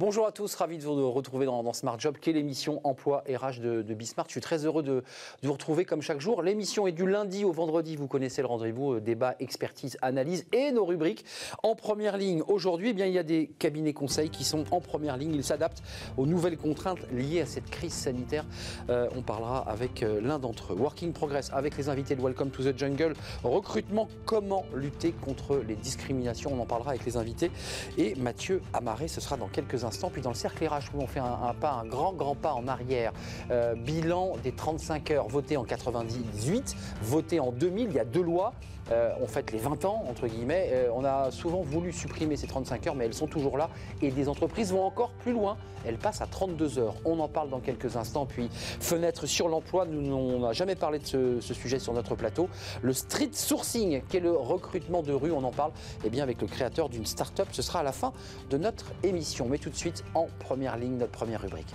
Bonjour à tous, ravi de vous retrouver dans, Smart Job, qui est l'émission Emploi RH de, de Bismart. Je suis très heureux de, vous retrouver comme chaque jour. L'émission est du lundi au vendredi, vous connaissez le rendez-vous, euh, débat, expertise, analyse et nos rubriques. En première ligne, aujourd'hui, eh bien, il y a des cabinets conseils qui sont en première ligne. Ils s'adaptent aux nouvelles contraintes liées à cette crise sanitaire. Euh, on parlera avec euh, l'un d'entre eux. Working Progress, avec les invités de Welcome to the Jungle. Recrutement, comment lutter contre les discriminations On en parlera avec les invités. Et Mathieu Amaré, ce sera dans quelques instants. Puis dans le cercle RH, où on fait un, pas, un grand, grand pas en arrière. Euh, bilan des 35 heures votées en 98, votées en 2000. Il y a deux lois. Euh, on fête les 20 ans, entre guillemets. Euh, on a souvent voulu supprimer ces 35 heures, mais elles sont toujours là. Et des entreprises vont encore plus loin. Elles passent à 32 heures. On en parle dans quelques instants. Puis, fenêtre sur l'emploi. Nous n'avons jamais parlé de ce, ce, sujet sur notre plateau. Le street sourcing, qui est le recrutement de rue, on en parle eh bien, avec le créateur d'une start-up. Ce sera à la fin de notre émission. Mais tout de suite, en première ligne, notre première rubrique.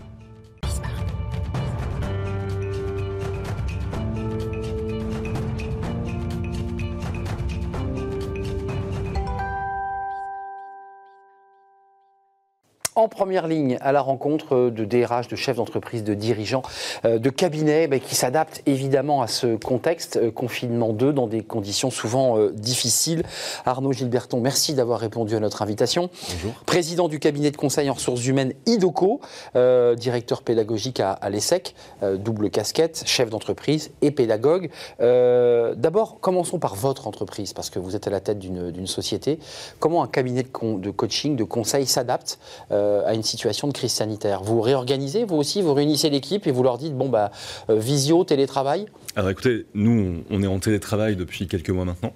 En première ligne à la rencontre de DRH, de chefs d'entreprise, de dirigeants, euh, de cabinets qui s'adaptent évidemment à ce contexte, euh, confinement 2, dans des conditions souvent euh, difficiles. Arnaud Gilberton, merci d'avoir répondu à notre invitation. Bonjour. Président du cabinet de conseil en ressources humaines IDOCO, directeur pédagogique à, à l'ESSEC, double casquette, chef d'entreprise et pédagogue. D'abord, commençons par votre entreprise, parce que vous êtes à la tête d'une société. Comment un cabinet de, de coaching, de conseil s'adapte euh, à une situation de crise sanitaire Vous réorganisez, vous aussi, vous réunissez l'équipe et vous leur dites, bon, bah, euh, visio, télétravail Alors écoutez, nous, on est en télétravail depuis quelques mois maintenant.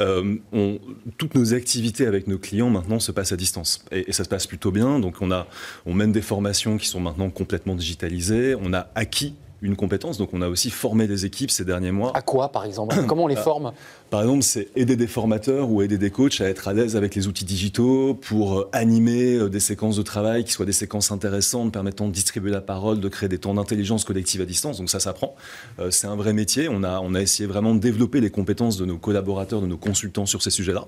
Euh, on, toutes nos activités avec nos clients maintenant se passent à distance et, et, ça se passe plutôt bien. Donc on a, on mène des formations qui sont maintenant complètement digitalisées. On a acquis une compétence. Donc on a aussi formé des équipes ces derniers mois. À quoi par exemple? Comment on les forme? Par exemple, c'est aider des formateurs ou aider des coachs à être à l'aise avec les outils digitaux pour euh, animer euh, des séquences de travail qui soient des séquences intéressantes permettant de distribuer la parole, de créer des temps d'intelligence collective à distance. Donc ça s'apprend. Euh, c'est un vrai métier. On a, on a essayé vraiment de développer les compétences de nos collaborateurs, de nos consultants sur ces sujets-là.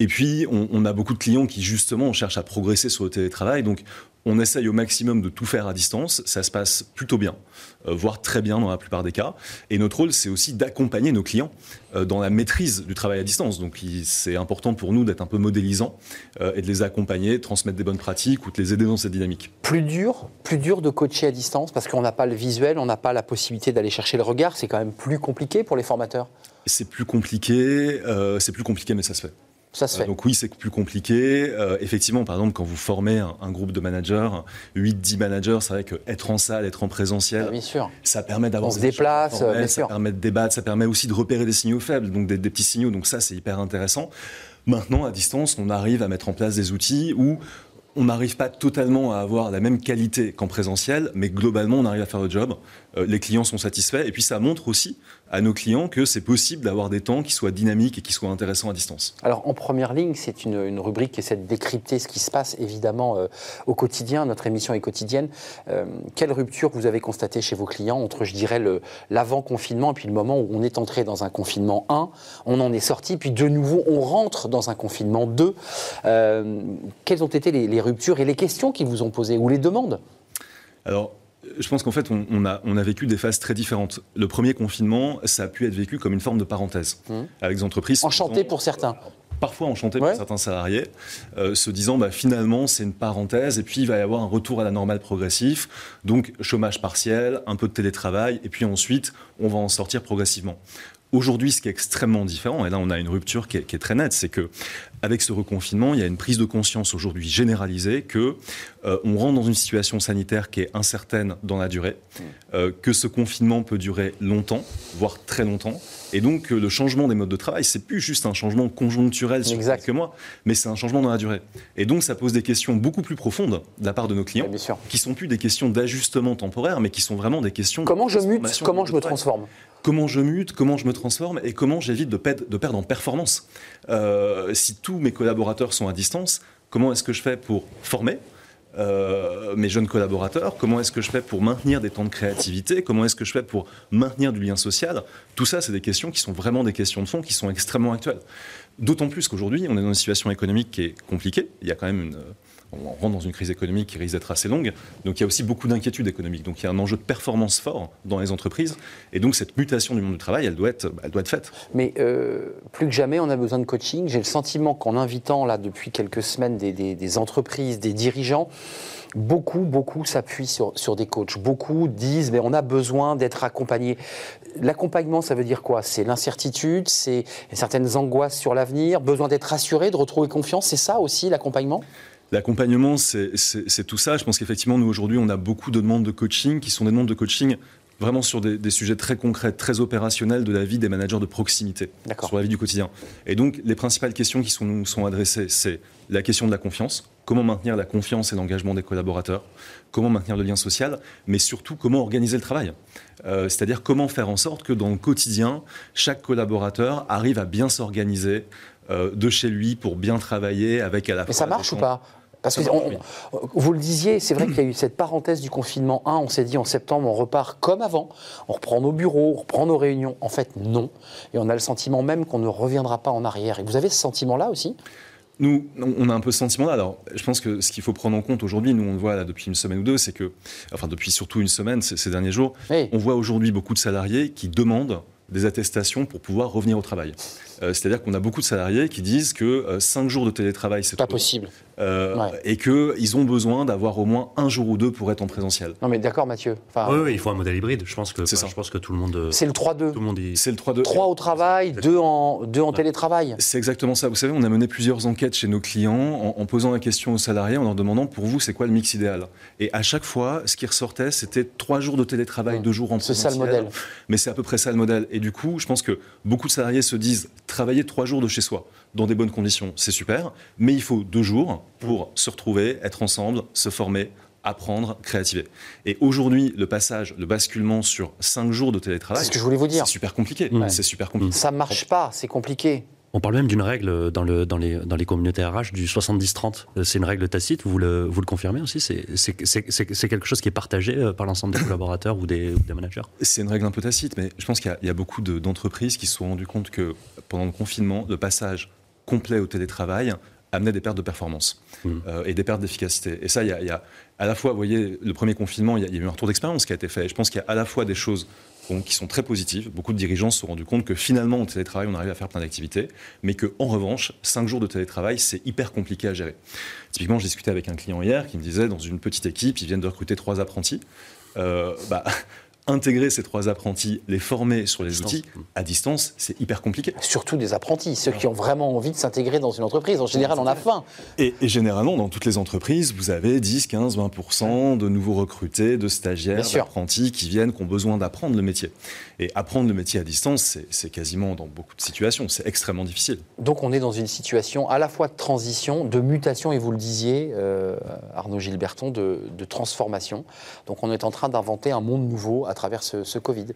Et puis, on, on, a beaucoup de clients qui, justement, cherchent à progresser sur le télétravail. Donc, on essaye au maximum de tout faire à distance. Ça se passe plutôt bien, voire très bien dans la plupart des cas. Et notre rôle, c'est aussi d'accompagner nos clients dans la maîtrise du travail à distance. Donc, c'est important pour nous d'être un peu modélisant euh, et de les accompagner, de transmettre des bonnes pratiques ou de les aider dans cette dynamique. Plus dur, plus dur de coacher à distance parce qu'on n'a pas le visuel, on n'a pas la possibilité d'aller chercher le regard. C'est quand même plus compliqué pour les formateurs? C'est plus compliqué, c'est plus compliqué, mais ça se fait. Ça se fait. donc oui, c'est plus compliqué. Euh, effectivement, par exemple, quand vous formez un, groupe de managers, 8-10 managers, c'est vrai qu'être en salle, être en présentiel, ah, bien sûr. ça permet d'avoir... On se déplace, bien ça permet de débattre, ça permet aussi de repérer des signaux faibles, donc des, des petits signaux. Donc ça, c'est hyper intéressant. Maintenant, à distance, on arrive à mettre en place des outils où on n'arrive pas totalement à avoir la même qualité qu'en présentiel, mais globalement, on arrive à faire le job. Euh, les clients sont satisfaits. Et puis, ça montre aussi à nos clients que c'est possible d'avoir des temps qui soient dynamiques et qui soient intéressants à distance. Alors, en première ligne, c'est une, rubrique qui essaie de décrypter ce qui se passe, évidemment, euh, au quotidien. Notre émission est quotidienne. Euh, quelle rupture vous avez constatée chez vos clients entre, je dirais, l'avant-confinement et puis le moment où on est entré dans un confinement 1, on en est sorti, puis de nouveau, on rentre dans un confinement 2 Quelles ont été les, les ruptures et les questions qu'ils vous ont posées ou les demandes? Alors, je pense qu'en fait, on, a, on, a, vécu des phases très différentes. Le premier confinement, ça a pu être vécu comme une forme de parenthèse mmh. avec des entreprises. Enchanté pour certains. Parfois enchanté pour certains salariés, euh, se disant bah, finalement c'est une parenthèse et puis il va y avoir un retour à la normale progressif, donc chômage partiel, un peu de télétravail et puis ensuite on va en sortir progressivement. Aujourd'hui, ce qui est extrêmement différent, et là on a une rupture qui est, très nette, c'est que avec ce reconfinement, il y a une prise de conscience aujourd'hui généralisée que euh, on rentre dans une situation sanitaire qui est incertaine dans la durée, mmh. euh, que ce confinement peut durer longtemps, voire très longtemps, et donc le changement des modes de travail, c'est plus juste un changement conjoncturel sur quelques mois, mais c'est un changement dans la durée. Et donc ça pose des questions beaucoup plus profondes de la part de nos clients, qui sont plus des questions d'ajustement temporaire, mais qui sont vraiment des questions. Comment je mute Comment je me transforme? Comment je mute, comment je me transforme et comment j'évite de, perdre en performance. Euh, si tous mes collaborateurs sont à distance, comment est-ce que je fais pour former euh, mes jeunes collaborateurs? Comment est-ce que je fais pour maintenir des temps de créativité? Comment est-ce que je fais pour maintenir du lien social? Tout ça, c'est des questions qui sont vraiment des questions de fond, qui sont extrêmement actuelles. D'autant plus qu'aujourd'hui, on est dans une situation économique qui est compliquée. Il y a quand même une on rentre dans une crise économique qui risque d'être assez longue. Donc il y a aussi beaucoup d'inquiétudes économiques. Donc il y a un enjeu de performance fort dans les entreprises. Et donc cette mutation du monde du travail, elle doit être, faite. Mais euh, plus que jamais, on a besoin de coaching. J'ai le sentiment qu'en invitant là depuis quelques semaines des, entreprises, des dirigeants, beaucoup, beaucoup s'appuient sur, sur, des coachs. Beaucoup disent, mais on a besoin d'être accompagné. L'accompagnement, ça veut dire quoi? C'est l'incertitude, c'est certaines angoisses sur l'avenir, besoin d'être rassuré, de retrouver confiance. C'est ça aussi l'accompagnement? L'accompagnement, c'est tout ça. Je pense qu'effectivement, nous, aujourd'hui, on a beaucoup de demandes de coaching qui sont des demandes de coaching vraiment sur des, sujets très concrets, très opérationnels de la vie des managers de proximité, sur la vie du quotidien. Et donc, les principales questions qui sont, nous sont adressées, c'est la question de la confiance, comment maintenir la confiance et l'engagement des collaborateurs, comment maintenir le lien social, mais surtout comment organiser le travail? Euh, c'est-à-dire comment faire en sorte que dans le quotidien, chaque collaborateur arrive à bien s'organiser euh, de chez lui pour bien travailler avec à la fois... Mais ça marche ou pas? Parce que vous le disiez, c'est vrai qu'il y a eu cette parenthèse du confinement 1. On s'est dit en septembre, on repart comme avant. On reprend nos bureaux, on reprend nos réunions. En fait, non. Et on a le sentiment même qu'on ne reviendra pas en arrière. Et vous avez ce sentiment-là aussi? Nous, on a un peu ce sentiment-là. Alors, je pense que ce qu'il faut prendre en compte aujourd'hui, nous, on le voit là, depuis une semaine ou deux, c'est que, enfin, depuis surtout une semaine, ces, derniers jours, on voit aujourd'hui beaucoup de salariés qui demandent des attestations pour pouvoir revenir au travail. Euh, c'est-à-dire qu'on a beaucoup de salariés qui disent que 5 euh, jours de télétravail, c'est pas possible. Euh, et qu'ils ont besoin d'avoir au moins un jour ou deux pour être en présentiel. Non, mais d'accord, Mathieu. oui, oui, il faut un modèle hybride. Je pense que, ça. Je pense que tout le monde. C'est le 3-2. Tout le monde C'est le 3-2. 3 au travail, 2 en, deux en télétravail. C'est exactement ça. Vous savez, on a mené plusieurs enquêtes chez nos clients en, posant la question aux salariés, en leur demandant pour vous, c'est quoi le mix idéal? Et à chaque fois, ce qui ressortait, c'était 3 jours de télétravail, 2 jours en présentiel. C'est ça le modèle. Mais c'est à peu près ça le modèle. Et du coup, je pense que beaucoup de salariés se disent travailler 3 jours de chez soi dans des bonnes conditions, c'est super, mais il faut deux jours pour se retrouver, être ensemble, se former, apprendre, créativer. Et aujourd'hui, le passage, le basculement sur cinq jours de télétravail, c'est ce que je voulais vous dire. Super compliqué. C'est super compliqué. Ça marche pas, c'est compliqué. On parle même d'une règle dans, le, dans, les, dans les communautés RH du 70-30. C'est une règle tacite, vous le, vous le confirmez aussi? C'est quelque chose qui est partagé euh, par l'ensemble des collaborateurs ou des, des managers? C'est une règle un peu tacite, mais je pense qu'il y, y, a beaucoup d'entreprises qui se sont rendues compte que pendant le confinement, le passage complet au télétravail amenait des pertes de performance mmh. euh, et des pertes d'efficacité. Et ça, il y, a à la fois, vous voyez, le premier confinement, il y, a eu un retour d'expérience qui a été fait. Je pense qu'il y a à la fois des choses qui sont très positives. Beaucoup de dirigeants se sont rendus compte que finalement, au télétravail, on arrive à faire plein d'activités, mais qu'en revanche, cinq jours de télétravail, c'est hyper compliqué à gérer. Typiquement, je discutais avec un client hier qui me disait, dans une petite équipe, ils viennent de recruter trois apprentis. Euh, bah, intégrer ces trois apprentis, les former sur les outils à distance, c'est hyper compliqué. Surtout des apprentis, ceux qui ont vraiment envie de s'intégrer dans une entreprise. En général, on a faim. Et, généralement, dans toutes les entreprises, vous avez 10, 15, 20% de nouveaux recrutés, de stagiaires, d'apprentis qui viennent, qui ont besoin d'apprendre le métier. Et apprendre le métier à distance, c'est quasiment dans beaucoup de situations, c'est extrêmement difficile. Donc on est dans une situation à la fois de transition, de mutation, et vous le disiez, euh, Arnaud Gilberton, de, de transformation. Donc on est en train d'inventer un monde nouveau à travers ce, Covid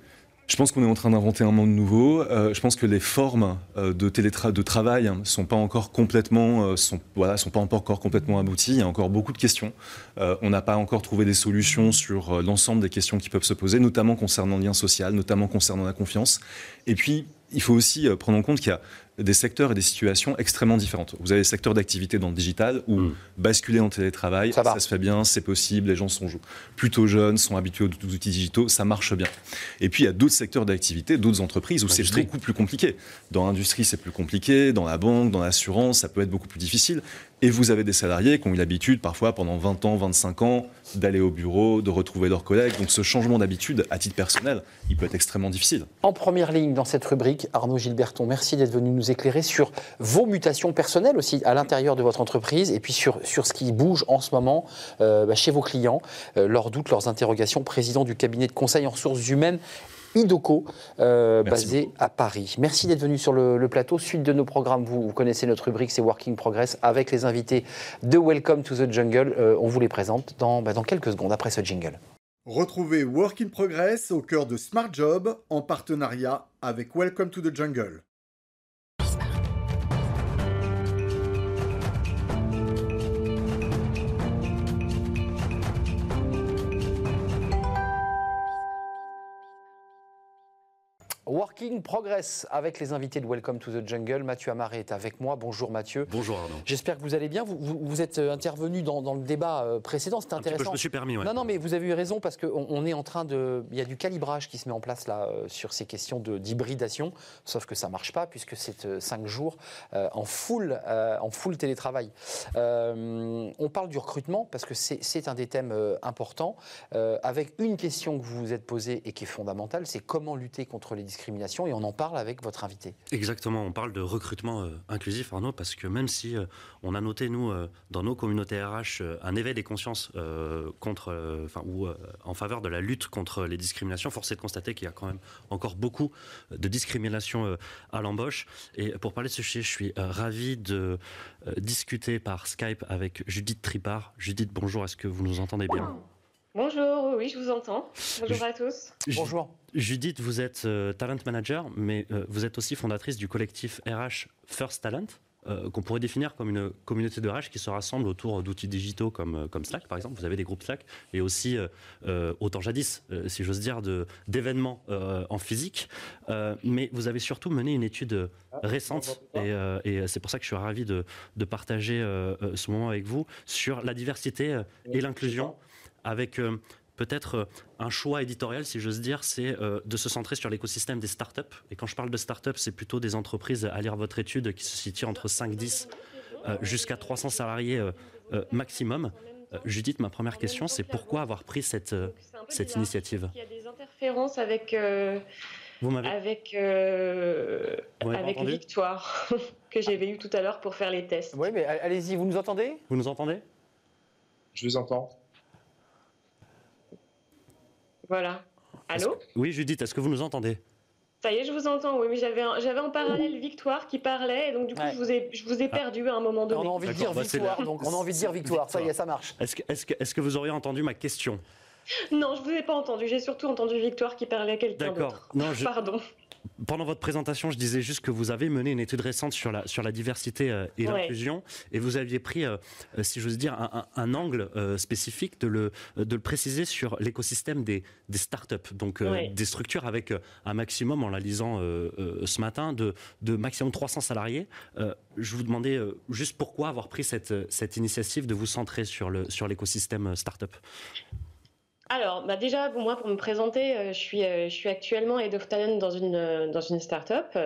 je pense qu'on est en train d'inventer un monde nouveau. Euh, je pense que les formes euh, de, travail ne sont pas encore complètement, euh, sont, voilà, sont pas encore complètement abouties. Il y a encore beaucoup de questions. on n'a pas encore trouvé des solutions sur l'ensemble des questions qui peuvent se poser, notamment concernant le lien social, notamment concernant la confiance. Et puis, il faut aussi prendre en compte qu'il y a des secteurs et des situations extrêmement différentes. Vous avez des secteurs d'activité dans le digital où mm. basculer en télétravail, ça, se fait bien, c'est possible, les gens sont plutôt jeunes, sont habitués aux outils digitaux, ça marche bien. Et puis il y a d'autres secteurs d'activité, d'autres entreprises où c'est beaucoup plus compliqué. Dans l'industrie, c'est plus compliqué, dans la banque, dans l'assurance, ça peut être beaucoup plus difficile. Et vous avez des salariés qui ont eu l'habitude, parfois pendant 20 ans, 25 ans, d'aller au bureau, de retrouver leurs collègues. Donc ce changement d'habitude, à titre personnel, il peut être extrêmement difficile. En première ligne dans cette rubrique, Arnaud Gilberton, merci d'être venu nous éclairer sur vos mutations personnelles aussi à l'intérieur de votre entreprise et puis sur, sur ce qui bouge en ce moment euh, bah, chez vos clients, euh, leurs doutes, leurs interrogations. Président du cabinet de conseil en ressources humaines Idoco, euh, basé à Paris. Merci d'être venu sur le, plateau. Suite de nos programmes, vous, connaissez notre rubrique, c'est Working Progress, avec les invités de Welcome to the Jungle. Euh, on vous les présente dans, bah, dans quelques secondes après ce jingle. Retrouvez Working Progress au cœur de Smart Job en partenariat avec Welcome to the Jungle. Working Progress avec les invités de Welcome to the Jungle. Mathieu Amaré est avec moi. Bonjour Mathieu. Bonjour Arnaud. J'espère que vous allez bien. Vous, vous, êtes euh, intervenu dans, le débat euh, précédent. C'était intéressant. je me suis permis. Non, non, mais vous avez eu raison parce qu'on on est en train de. Il y a du calibrage qui se met en place là euh, sur ces questions d'hybridation. Sauf que ça marche pas puisque c'est cinq jours en full, en full télétravail. on parle du recrutement parce que c'est un des thèmes importants. avec une question que vous vous êtes posée et qui est fondamentale, c'est comment lutter contre les et on en parle avec votre invité. Exactement, on parle de recrutement euh, inclusif, Arnaud, parce que même si euh, on a noté, nous, euh, dans nos communautés RH, un éveil des consciences contre, enfin, ou en faveur de la lutte contre les discriminations, force est de constater qu'il y a quand même encore beaucoup de discrimination à l'embauche. Et pour parler de ce sujet, je suis ravi de discuter par Skype avec Judith Tripart. Judith, bonjour, est-ce que vous nous entendez bien? Bonjour, oui, je vous entends. Bonjour à tous. Bonjour. Judith, vous êtes euh, talent manager, mais euh, vous êtes aussi fondatrice du collectif RH First Talent, euh, qu'on pourrait définir comme une communauté de RH qui se rassemble autour d'outils digitaux comme, comme Slack, par exemple. Vous avez des groupes Slack, et aussi, autant jadis, si j'ose dire, d'événements en physique. mais vous avez surtout mené une étude récente, et, et c'est pour ça que je suis ravi de, de partager ce moment avec vous, sur la diversité et l'inclusion avec euh, peut-être euh, un choix éditorial, si j'ose dire, c'est euh, de se centrer sur l'écosystème des startups. Et quand je parle de startups, c'est plutôt des entreprises, à lire votre étude, qui se situent entre 5-10 jusqu'à 300 salariés maximum. Judith, ma première question, c'est pourquoi avoir pris cette, cette initiative? Il y a des interférences avec, Vous avec, avec Victoire que j'avais eu tout à l'heure pour faire les tests. Oui, mais allez-y, vous nous entendez? Vous nous entendez? Je vous entends. Voilà. Allô Oui, Judith, est-ce que vous nous entendez? Ça y est, je vous entends, oui, mais j'avais, j'avais en parallèle Victoire qui parlait, et donc du coup, je, vous ai, je vous ai ah. perdu à un moment donné. On a envie de dire bah, Victoire, donc on a envie de dire Victoire, ça y est, ça marche. Est-ce que, est-ce que, est-ce que vous auriez entendu ma question? Non, je ne vous ai pas entendu, j'ai surtout entendu Victoire qui parlait à quelqu'un d'autre. D'accord, Pardon pendant votre présentation, je disais juste que vous avez mené une étude récente sur la, sur la diversité euh, et l'inclusion, et vous aviez pris, euh, euh, si j'ose dire, un, angle spécifique de le, de le préciser sur l'écosystème des, des startups, donc des structures avec un maximum, en la lisant ce matin, de, de maximum 300 salariés. je vous demandais juste pourquoi avoir pris cette, cette initiative de vous centrer sur l'écosystème sur startup? Alors, bah déjà, moi, pour me présenter, euh, je, suis, euh, je suis actuellement Head of Talent dans une, euh, dans une start-up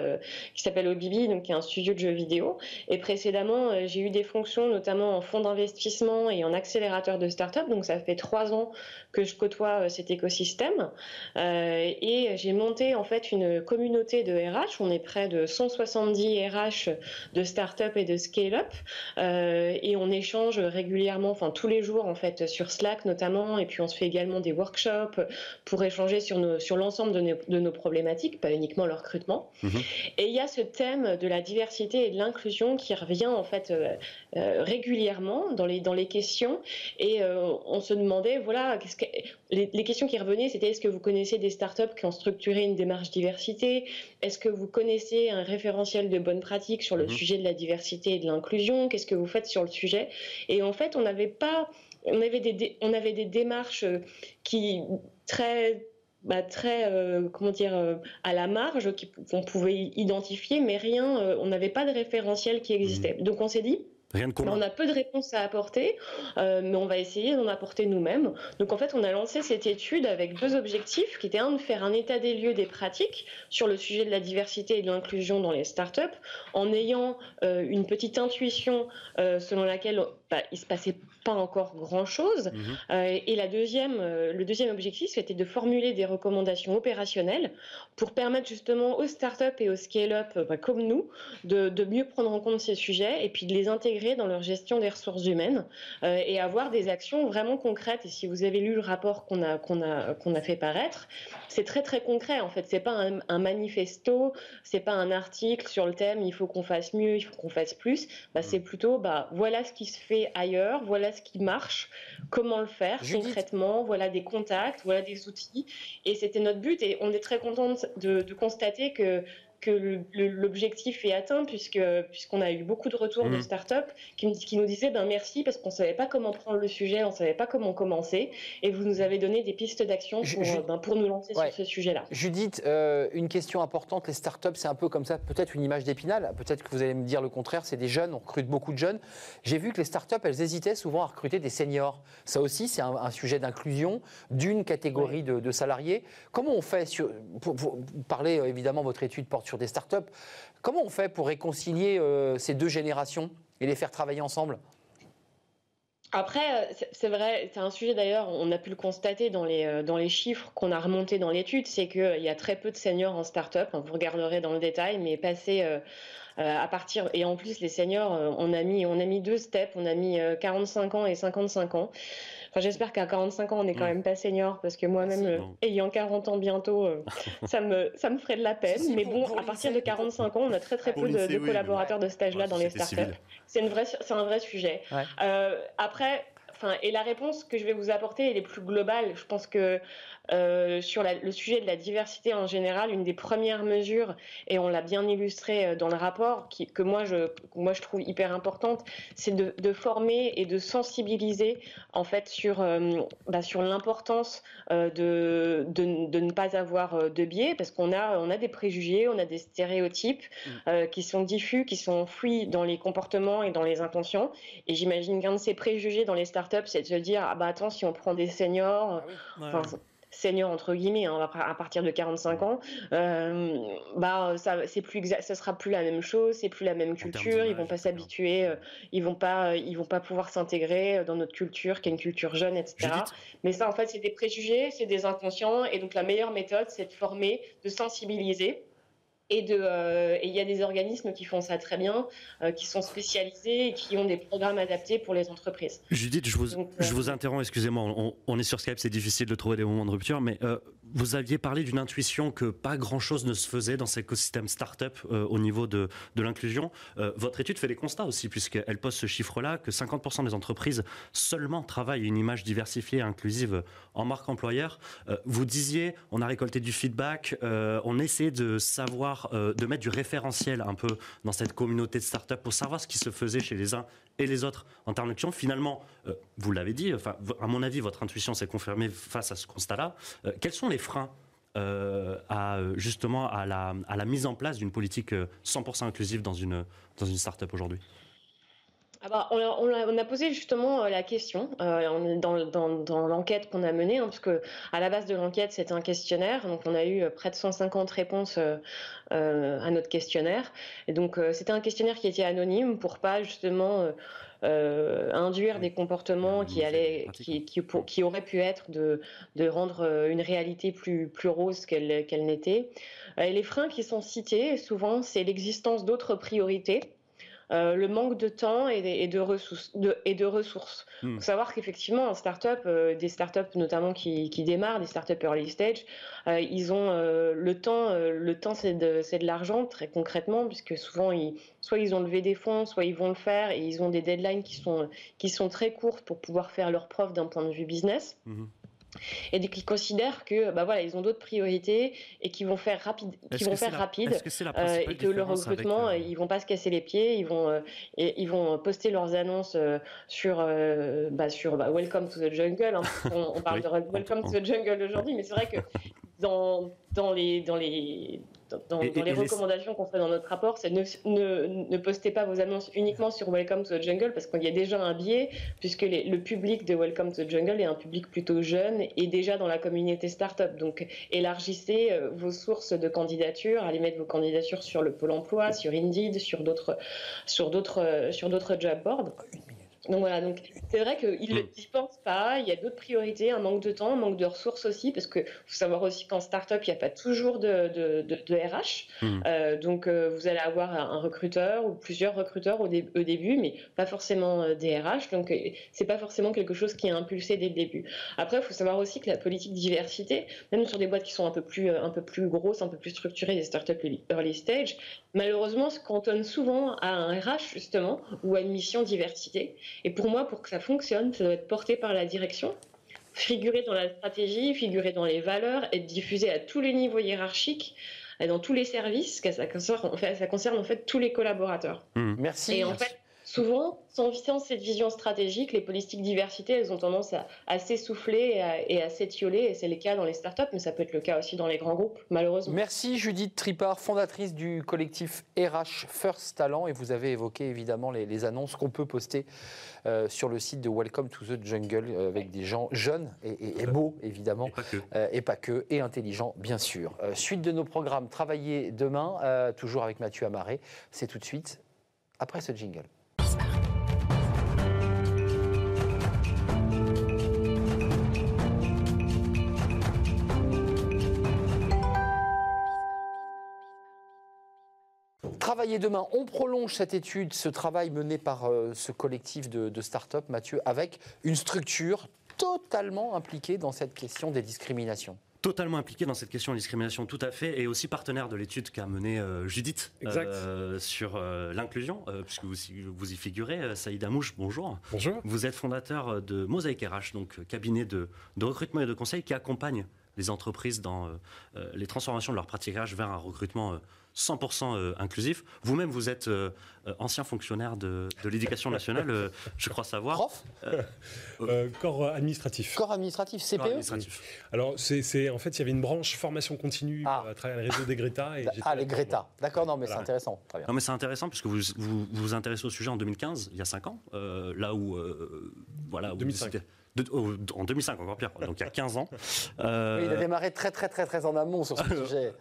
qui s'appelle OBB, donc qui est un studio de jeux vidéo. Et précédemment, j'ai eu des fonctions, notamment en fonds d'investissement et en accélérateur de start-up. Donc, ça fait trois ans que je côtoie cet écosystème. et j'ai monté, en fait, une communauté de RH. On est près de 170 RH de start-up et de scale-up. et on échange régulièrement, enfin, tous les jours, en fait, sur Slack notamment. Et puis, on se fait également des workshops pour échanger sur, sur l'ensemble de, nos problématiques, pas uniquement le recrutement. Mhm. Et il y a ce thème de la diversité et de l'inclusion qui revient en fait euh, euh, régulièrement dans les, dans les questions. Et euh, on se demandait, voilà, que, les, les, questions qui revenaient, c'était est-ce que vous connaissez des startups qui ont structuré une démarche diversité? Est-ce que vous connaissez un référentiel de bonnes pratiques sur le mhm. sujet de la diversité et de l'inclusion? Qu'est-ce que vous faites sur le sujet? Et en fait, on n'avait pas on avait des, on avait des démarches euh, qui très bah, très euh, comment dire euh, à la marge qu'on pouvait identifier mais rien on n'avait pas de référentiel qui existait mmh. donc on s'est dit on a peu de réponses à apporter, euh, mais on va essayer d'en apporter nous-mêmes. Donc en fait, on a lancé cette étude avec deux objectifs, qui étaient un de faire un état des lieux des pratiques sur le sujet de la diversité et de l'inclusion dans les startups, en ayant euh, une petite intuition euh, selon laquelle bah, il se passait pas encore grand-chose. Mhm. et la deuxième, le deuxième objectif, c'était de formuler des recommandations opérationnelles pour permettre justement aux startups et aux scale-up bah, comme nous de, de mieux prendre en compte ces sujets et puis de les intégrer dans leur gestion des ressources humaines euh, et avoir des actions vraiment concrètes. Et si vous avez lu le rapport qu'on a, qu'on a, qu'on a fait paraître, c'est très très concret en fait. C'est pas un, un manifesto, c'est pas un article sur le thème il faut qu'on fasse mieux, il faut qu'on fasse plus. Bah, c'est plutôt bah, voilà ce qui se fait ailleurs, voilà ce qui marche, comment le faire concrètement, voilà des contacts, voilà des outils. Et c'était notre but et on est très contente de, constater que que l'objectif est atteint, puisque puisqu'on a eu beaucoup de retours de mmh. startups qui, qui nous disaient ben merci parce qu'on savait pas comment prendre le sujet, on savait pas comment commencer, et vous nous avez donné des pistes d'action pour, ben, pour nous lancer sur ce sujet-là. Judith, euh, une question importante, les startups, c'est un peu comme ça, peut-être une image d'épinal, peut-être que vous allez me dire le contraire, c'est des jeunes, on recrute beaucoup de jeunes. J'ai vu que les startups, elles hésitaient souvent à recruter des seniors. Ça aussi, c'est un, sujet d'inclusion d'une catégorie de, salariés. Comment on fait, sur, pour, parler euh, évidemment, votre étude porte sur des startups, comment on fait pour réconcilier euh, ces deux générations et les faire travailler ensemble? Après, c'est vrai, c'est un sujet d'ailleurs, on a pu le constater dans les, euh, dans les chiffres qu'on a remontés dans l'étude, c'est qu'il y a très peu de seniors en start-up, vous regarderez dans le détail, mais passer à partir, et en plus les seniors, on a mis, on a mis deux steps, on a mis 45 ans et 55 ans j'espère qu'à 45 ans, on n'est quand mm. même pas senior, parce que moi-même, euh, ayant 40 ans bientôt, euh, ça, me, ça me ferait de la peine. mais bon, à partir de 45 ans, on a très très peu de, collaborateurs de stage-là dans les startups. C'est un vrai sujet. Euh, après, Enfin, et la réponse que je vais vous apporter, elle est plus globale. Je pense que euh, sur le sujet de la diversité en général, une des premières mesures, et on l'a bien illustré euh, dans le rapport, qui, que moi je, moi je trouve hyper importante, c'est de, de, former et de sensibiliser en fait sur, euh, bah, sur l'importance de, de, de, ne pas avoir de biais, parce qu'on a, on a des préjugés, on a des stéréotypes mm. qui sont diffus, qui sont enfouis dans les comportements et dans les intentions. Et j'imagine qu'un de ces préjugés dans les startups, c'est de se dire ah bah attends si on prend des seniors, ah senior entre guillemets hein, à partir de 45 ans euh, bah ça c'est plus ça sera plus la même chose c'est plus la même culture ils vont pas s'habituer euh, ils vont pas ils vont pas pouvoir s'intégrer dans notre culture qui est une culture jeune etc mais ça en fait c'est des préjugés c'est des inconscients et donc la meilleure méthode c'est de former de sensibiliser et euh, il y a des organismes qui font ça très bien, euh, qui sont spécialisés et qui ont des programmes adaptés pour les entreprises. Judith, je vous, je vous interromps, excusez-moi, on, on, est sur Skype, c'est difficile de trouver des moments de rupture, mais vous aviez parlé d'une intuition que pas grand-chose ne se faisait dans cet écosystème start-up euh, au niveau de, de l'inclusion. Euh, votre étude fait des constats aussi, puisqu'elle pose ce chiffre-là, que 50% des entreprises seulement travaillent une image diversifiée et inclusive en marque employeur. Euh, vous disiez, on a récolté du feedback, on essaie de savoir, de mettre du référentiel un peu dans cette communauté de start-up pour savoir ce qui se faisait chez les uns et les autres en termes. Finalement, euh, vous l'avez dit, enfin, à mon avis, votre intuition s'est confirmée face à ce constat-là. Euh, quels sont les freins euh, à, justement à la, mise en place d'une politique 100% inclusive dans une, dans une start-up aujourd'hui? Ah bah, on, a, posé justement la question dans, l'enquête qu'on a menée, hein, parce que à la base de l'enquête, c'était un questionnaire, donc on a eu près de 150 réponses euh, à notre questionnaire. Et donc euh, c'était un questionnaire qui était anonyme pour pas justement euh, induire des comportements qui allaient, qui, qui, qui, auraient pu être de, de rendre une réalité plus, plus rose qu'elle qu'elle n'était. Et les freins qui sont cités, souvent, c'est l'existence d'autres priorités euh, le manque de temps et, de, ressources. et de ressources. Hmm. faut savoir qu'effectivement, en start-up, euh, des start-up notamment qui, démarrent, des start-up early stage, euh, ils ont le temps, le temps c'est de, de l'argent très concrètement, puisque souvent, ils, soit ils ont levé des fonds, soit ils vont le faire et ils ont des deadlines qui sont, qui sont très courtes pour pouvoir faire leur preuve d'un point de vue business. Hmm et qui considèrent que bah voilà ils ont d'autres priorités et qui vont faire rapide qui vont faire rapide euh, et que le recrutement euh, ils vont pas se casser les pieds ils vont euh, et, ils vont poster leurs annonces sur bah, sur bah, Welcome to the Jungle hein. on, parle de Welcome to the Jungle aujourd'hui mais c'est vrai que dans dans les dans les dans, les recommandations qu'on fait dans notre rapport, c'est ne, ne, ne, postez pas vos annonces uniquement sur Welcome to the Jungle parce qu'il y a déjà un biais, puisque le public de Welcome to the Jungle est un public plutôt jeune et déjà dans la communauté startup. Donc élargissez euh, vos sources de candidatures, allez mettre vos candidatures sur le Pôle emploi, sur Indeed, sur d'autres sur d'autres euh, sur d'autres job boards. Donc voilà, donc c'est vrai qu'ils ne mm. pensent pas, il y a d'autres priorités, un manque de temps, un manque de ressources aussi, parce qu'il faut savoir aussi qu'en start-up, il n'y a pas toujours de, de, de, RH. Mm. Euh, donc euh, vous allez avoir un recruteur ou plusieurs recruteurs au, début, mais pas forcément euh, des RH. Donc c'est pas forcément quelque chose qui est impulsé dès le début. Après, il faut savoir aussi que la politique diversité, même sur des boîtes qui sont un peu plus, un peu plus grosses, un peu plus structurées, des start-up early stage, malheureusement se cantonne souvent à un RH justement ou à une mission diversité. Et pour moi, pour que ça fonctionne, ça doit être porté par la direction, figurer dans la stratégie, figurer dans les valeurs, être diffusé à tous les niveaux hiérarchiques. dans tous les services, ça concerne, en fait, ça concerne en fait tous les collaborateurs. Mmh. Merci. Et en fait, Souvent, sans, cette vision stratégique, les politiques diversité, elles ont tendance à, s'essouffler et à, s'étioler, et c'est le cas dans les startups, mais ça peut être le cas aussi dans les grands groupes, malheureusement. Merci Judith Tripart, fondatrice du collectif RH First Talent, et vous avez évoqué évidemment les, annonces qu'on peut poster euh, sur le site de Welcome to the Jungle, euh, avec des gens jeunes et, beaux, évidemment, euh, et pas, que, et intelligents, bien sûr. suite de nos programmes, travailler demain, toujours avec Mathieu Amaré, c'est tout de suite après ce jingle. Travailler demain, on prolonge cette étude, ce travail mené par euh, ce collectif de, start-up, Mathieu, avec une structure totalement impliquée dans cette question des discriminations totalement impliqué dans cette question de discrimination, tout à fait, et aussi partenaire de l'étude qu'a menée euh, Judith euh, sur l'inclusion, puisque vous, vous, y figurez. Saïd Amouche, bonjour. Bonjour. Vous êtes fondateur de Mosaïque RH, donc cabinet de, de, recrutement et de conseil qui accompagne les entreprises dans les transformations de leur pratique RH vers un recrutement 100% euh, inclusif. Vous-même, vous êtes euh, euh, ancien fonctionnaire de, l'éducation nationale, je crois savoir. Prof Corps administratif. Corps administratif, CPE Alors, c'est, en fait, il y avait une branche formation continue ah. à travers le réseau des Greta. Et ah, les Greta. D'accord, non, mais c'est intéressant. Très bien. Non, mais c'est intéressant puisque vous, vous vous, intéressez au sujet en 2015, il y a 5 ans, là où. voilà, 2005 en 2005, encore pire, donc il y a 15 ans. il a démarré très, très, très, très en amont sur ce sujet.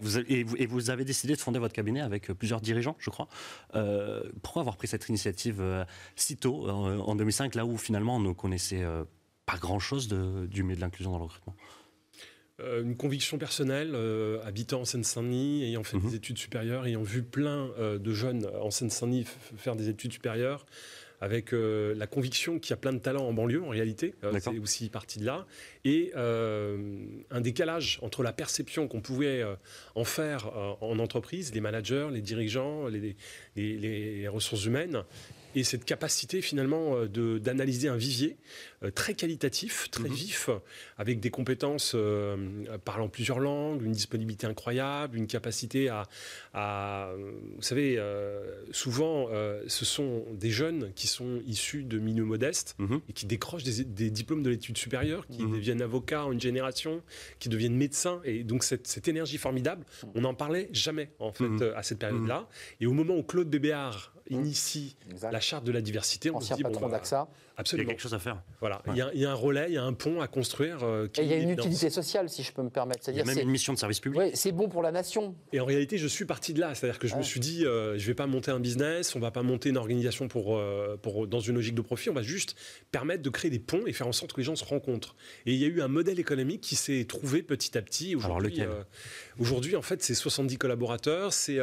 vous, et, vous, avez décidé de fonder votre cabinet avec plusieurs dirigeants, je crois. Euh, pourquoi avoir pris cette initiative euh, si tôt, en 2005, là où finalement on ne connaissait euh, pas grand-chose du milieu de l'inclusion dans le recrutement? Une conviction personnelle, habitant en Seine-Saint-Denis, ayant fait mhm. des études supérieures, ayant vu plein de jeunes en Seine-Saint-Denis faire des études supérieures, avec euh, la conviction qu'il y a plein de talents en banlieue, en réalité. Euh, c'est aussi parti de là. Et euh, un décalage entre la perception qu'on pouvait en faire en entreprise, les managers, les dirigeants, les, les ressources humaines, et cette capacité finalement euh, d'analyser un vivier euh, très qualitatif, très mhm. vif, avec des compétences euh, parlant plusieurs langues, une disponibilité incroyable, une capacité à, vous savez, souvent ce sont des jeunes qui sont issus de milieux modestes mhm. et qui décrochent des, diplômes de l'étude supérieure, qui mhm. deviennent avocats en une génération, qui deviennent médecins, et donc cette, cette énergie formidable, on n'en parlait jamais en fait à cette période-là. Et au moment où Claude Bébéard initie la charte de la diversité. On Ancien se dit, patron d'AXA. Absolument. Il y a quelque chose à faire. Voilà. Il, y a, un relais, il y a un pont à construire. Euh, et il y a une utilité sociale, si je peux me permettre. Il y a même une mission de service public. C'est bon pour la nation. Et en réalité, je suis parti de là. C'est-à-dire que je me suis dit, euh, je ne vais pas monter un business, on ne va pas monter une organisation pour, euh, pour, dans une logique de profit. On va juste permettre de créer des ponts et faire en sorte que les gens se rencontrent. Et il y a eu un modèle économique qui s'est trouvé petit à petit. Aujourd'hui, aujourd'hui en fait, c'est 70 collaborateurs. C'est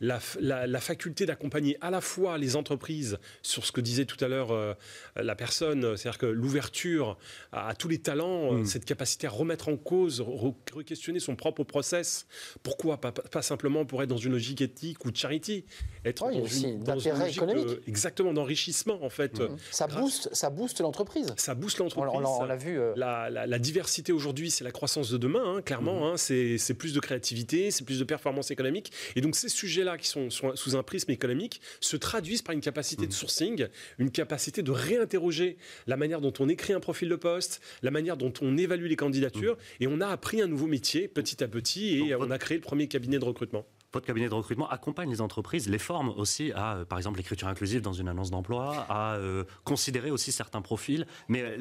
la, la, la, faculté d'accompagner à la fois les entreprises sur ce que disait tout à l'heure la personne, c'est-à-dire que l'ouverture à, tous les talents, euh, hmm. cette capacité à remettre en cause, re-questionner son propre process, pourquoi pas, pas, simplement pour être dans une logique éthique ou de charity, être dans, une, dans une logique économique. exactement d'enrichissement en fait. Hmm. Ça booste, ça booste l'entreprise. Ça booste l'entreprise. On, l'a vu. Euh. La, diversité aujourd'hui, c'est la croissance de demain, hein, clairement. Hmm. Hein, c'est plus de créativité, c'est plus de performance économique. Et donc ces sujets-là qui sont, sous un prisme économique se traduisent par une capacité de sourcing, une capacité de réinterroger la manière dont on écrit un profil de poste, la manière dont on évalue les candidatures, mmh. et on a appris un nouveau métier petit à petit, et on a créé le premier cabinet de recrutement votre cabinet de recrutement accompagne les entreprises, les forme aussi à, euh, par exemple, l'écriture inclusive dans une annonce d'emploi, à euh, considérer aussi certains profils, mais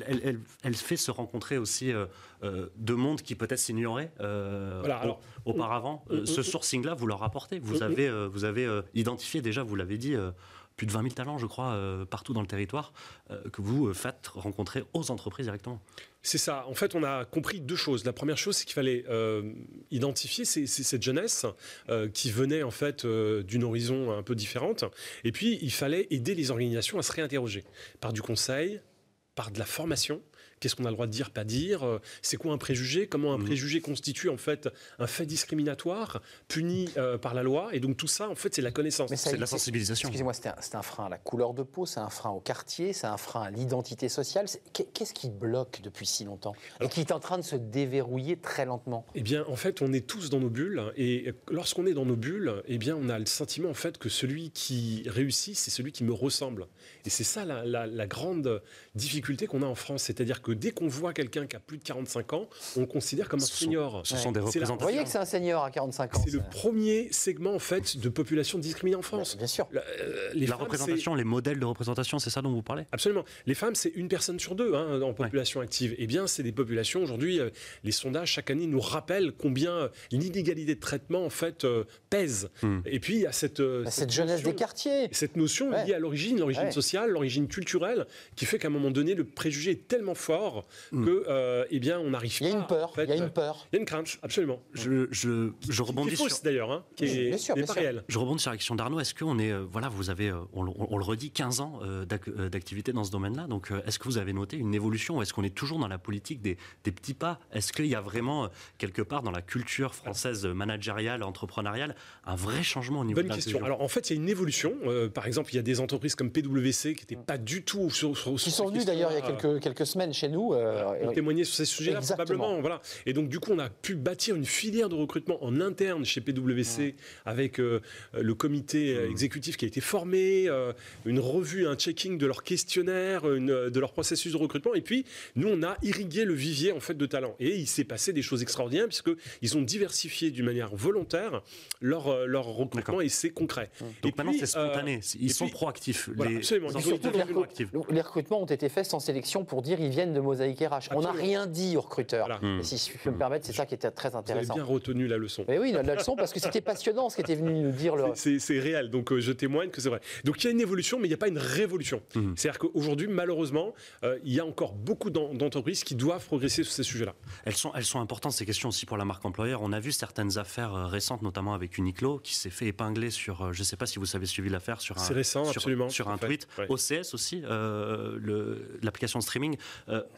elle, fait se rencontrer aussi euh, deux mondes qui peut-être s'ignoraient auparavant. ce sourcing-là, vous leur apportez. Vous avez, vous avez identifié déjà, vous l'avez dit, plus de 20 000 talents, je crois, euh, partout dans le territoire, euh, que vous euh, faites rencontrer aux entreprises directement. C'est ça. En fait, on a compris deux choses. La première chose, c'est qu'il fallait identifier cette jeunesse qui venait en fait d'une horizon un peu différente. Et puis, il fallait aider les organisations à se réinterroger par du conseil, par de la formation qu'est-ce qu'on a le droit de dire, pas dire, c'est quoi un préjugé, comment un mmh. préjugé constitue en fait un fait discriminatoire puni par la loi. Et donc tout ça, en fait, c'est la connaissance. C'est de la sensibilisation. Excusez-moi, c'est un, un, frein à la couleur de peau, c'est un frein au quartier, c'est un frein à l'identité sociale. Qu'est-ce qui bloque depuis si longtemps? Et qui est en train de se déverrouiller très lentement? Eh bien, en fait, on est tous dans nos bulles. Et lorsqu'on est dans nos bulles, eh bien, on a le sentiment en fait que celui qui réussit, c'est celui qui me ressemble. Et c'est ça la, grande difficulté qu'on a en France. C'est-à-dire que dès qu'on voit quelqu'un qui a plus de 45 ans, on le considère comme un senior. ce sont des représentants. Vous voyez que c'est un senior à 45 ans. C'est le premier segment en fait de population discriminée en France. Bien sûr. La, euh, les représentation, les modèles de représentation, c'est ça dont vous parlez? Absolument. Les femmes, c'est une personne sur deux hein, en population active. Eh bien, c'est des populations aujourd'hui. Euh, les sondages chaque année nous rappellent combien l'inégalité de traitement en fait euh, pèse. Hmm. Et puis il y a cette, bah, cette, jeunesse des quartiers, cette notion liée à l'origine, l'origine sociale, l'origine culturelle, qui fait qu'à un moment donné, le préjugé est tellement fort hmm. que, eh bien, on n'arrive pas. Il y a une peur. il y a une peur. Il y a une crainte, absolument. Je, je, je rebondis qui sur... d'ailleurs, hein, qui est, pas réel. Je rebondis sur l'action d'Arnaud. Est-ce qu'on est, voilà, vous avez, on, le redit, 15 ans d'activité dans ce domaine-là. Donc, est-ce que vous avez noté une évolution Est-ce qu'on est toujours dans la politique des, petits pas? Est-ce qu'il y a vraiment, euh, quelque part, dans la culture française managériale, entrepreneuriale, un vrai changement au niveau Bonne question. Alors, en fait, il y a une évolution. Euh, par exemple, il y a des entreprises comme PwC qui n'étaient pas du tout sur, sur, Qui sont venues d'ailleurs il y a quelques, quelques semaines chez nous. Euh, pour témoigner sur ces sujets-là, probablement. Voilà. Et donc, du coup, on a pu bâtir une filière de recrutement en interne chez PwC avec le comité mmh. exécutif qui a été formé, une revue, un checking de leur questionnaire, de leur processus de recrutement. Et puis, nous, on a irrigué le vivier en fait de talents. Et il s'est passé des choses extraordinaires puisque ils ont diversifié d'une manière volontaire leur, euh, leur recrutement et c'est concret. Donc et maintenant, c'est spontané. Euh, ils sont proactifs. les, absolument. les, recrutements ont été faits sans sélection pour dire ils viennent de Mosaïque RH. On n'a rien dit aux recruteurs. Si je peux me permettre, c'est ça qui était très intéressant. Vous avez bien retenu la leçon. Mais oui, la, leçon parce que c'était passionnant ce qui était venu nous dire. Le... C'est réel. Donc euh, je témoigne que c'est vrai. Donc il y a une évolution, mais il n'y a pas une révolution. Mmh. C'est-à-dire qu'aujourd'hui, malheureusement, euh, il y a encore beaucoup d'entreprises qui doivent progresser sur ces sujets-là. Elles sont, elles sont importantes, ces questions aussi pour la marque employeur. On a vu certaines affaires euh, récentes, notamment avec Uniqlo, qui s'est fait épingler sur, euh, je ne sais pas si vous avez suivi l'affaire, sur un, récent, sur, absolument, sur un tweet. OCS aussi, l'application streaming.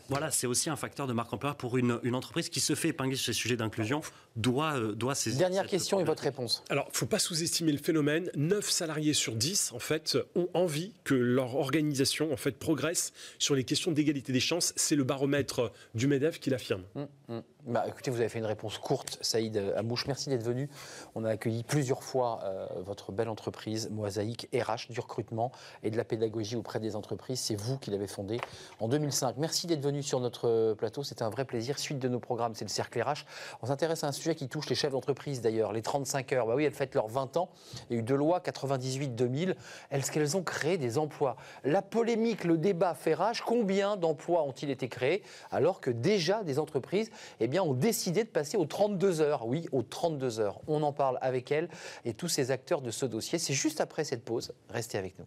Voilà, c'est aussi un facteur de marque employeur pour une, une, entreprise qui se fait épingler sur ces sujets d'inclusion, doit, doit saisir. Dernière question et votre réponse. Alors, il ne faut pas sous-estimer le phénomène. 9 salariés sur 10, en fait, ont envie que leur organisation, en fait, progresse sur les questions d'égalité des chances. C'est le baromètre du MEDEF qui l'affirme. Hum, hum. Bah, écoutez, vous avez fait une réponse courte, Saïd Amouche. Merci d'être venu. On a accueilli plusieurs fois euh, votre belle entreprise, Mosaïque RH, du recrutement et de la pédagogie auprès des entreprises. C'est vous qui l'avez fondée en 2005. Merci d'être venu sur notre plateau. C'était un vrai plaisir. Suite de nos programmes, c'est le Cercle RH. On s'intéresse à un sujet qui touche les chefs d'entreprise d'ailleurs, les 35 heures. Bah oui, elles fêtent leurs 20 ans. Il y a eu deux lois, 98-2000. Est-ce qu'elles ont créé des emplois La polémique, le débat fait rage. Combien d'emplois ont-ils été créés alors que déjà des entreprises eh bien, ont décidé de passer aux 32 heures. Oui, aux 32 heures. On en parle avec elle et tous ces acteurs de ce dossier. C'est juste après cette pause. Restez avec nous.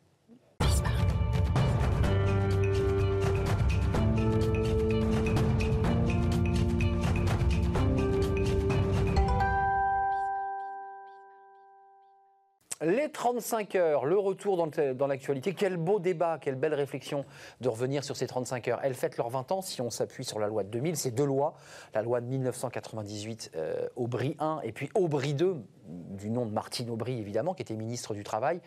Les 35 heures, le retour dans l'actualité. Quel beau débat, quelle belle réflexion de revenir sur ces 35 heures. Elles fêtent leurs 20 ans si on s'appuie sur la loi de 2000. C'est deux lois. La loi de 1998, euh, Aubry 1 et puis Aubry 2, du nom de Martine Aubry, évidemment, qui était ministre du Travail.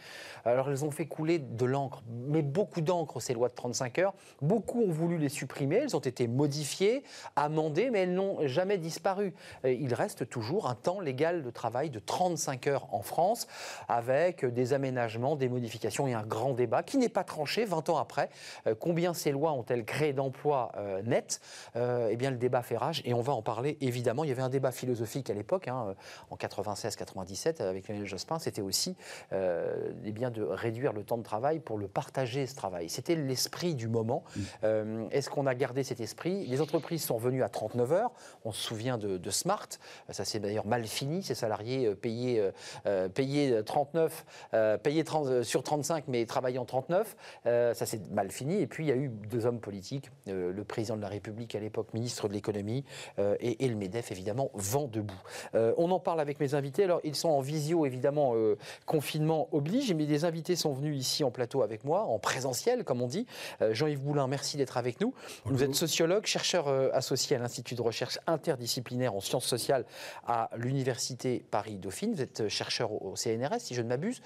Alors, elles ont fait couler de l'encre, mais beaucoup d'encre, ces lois de 35 heures. Beaucoup ont voulu les supprimer, elles ont été modifiées, amendées, mais elles n'ont jamais disparu. Euh, il reste toujours un temps légal de travail de 35 heures en France, avec des aménagements, des modifications et un grand débat qui n'est pas tranché 20 ans après. Euh, combien ces lois ont-elles créé d'emplois euh, nets Eh bien, le débat fait rage et on va en parler évidemment. Il y avait un débat philosophique à l'époque, hein, en 96 97 avec Lionel Jospin, c'était aussi euh, eh bien de réduire le temps de travail pour le partager, ce travail. C'était l'esprit du moment. Euh, est-ce qu'on a gardé cet esprit? Les entreprises sont venues à 39 heures. On se souvient de, Smart. Ça s'est d'ailleurs mal fini. Ces salariés euh, payés, payés 39, payés 30, sur 35, mais travaillant 39. ça s'est mal fini. Et puis, il y a eu deux hommes politiques, le président de la République à l'époque, ministre de l'économie, et, et, le MEDEF, évidemment, vent debout. on en parle avec mes invités. Alors, ils sont en visio, évidemment, euh, confinement oblige, mais des invités sont venus ici en plateau avec moi, en présentiel, comme on dit. Euh, Jean-Yves Boulin, merci d'être avec nous. Vous êtes sociologue, chercheur euh, associé à l'Institut de recherche interdisciplinaire en sciences sociales à l'Université Paris-Dauphine. Vous êtes chercheur au, CNRS, si je ne m'abuse.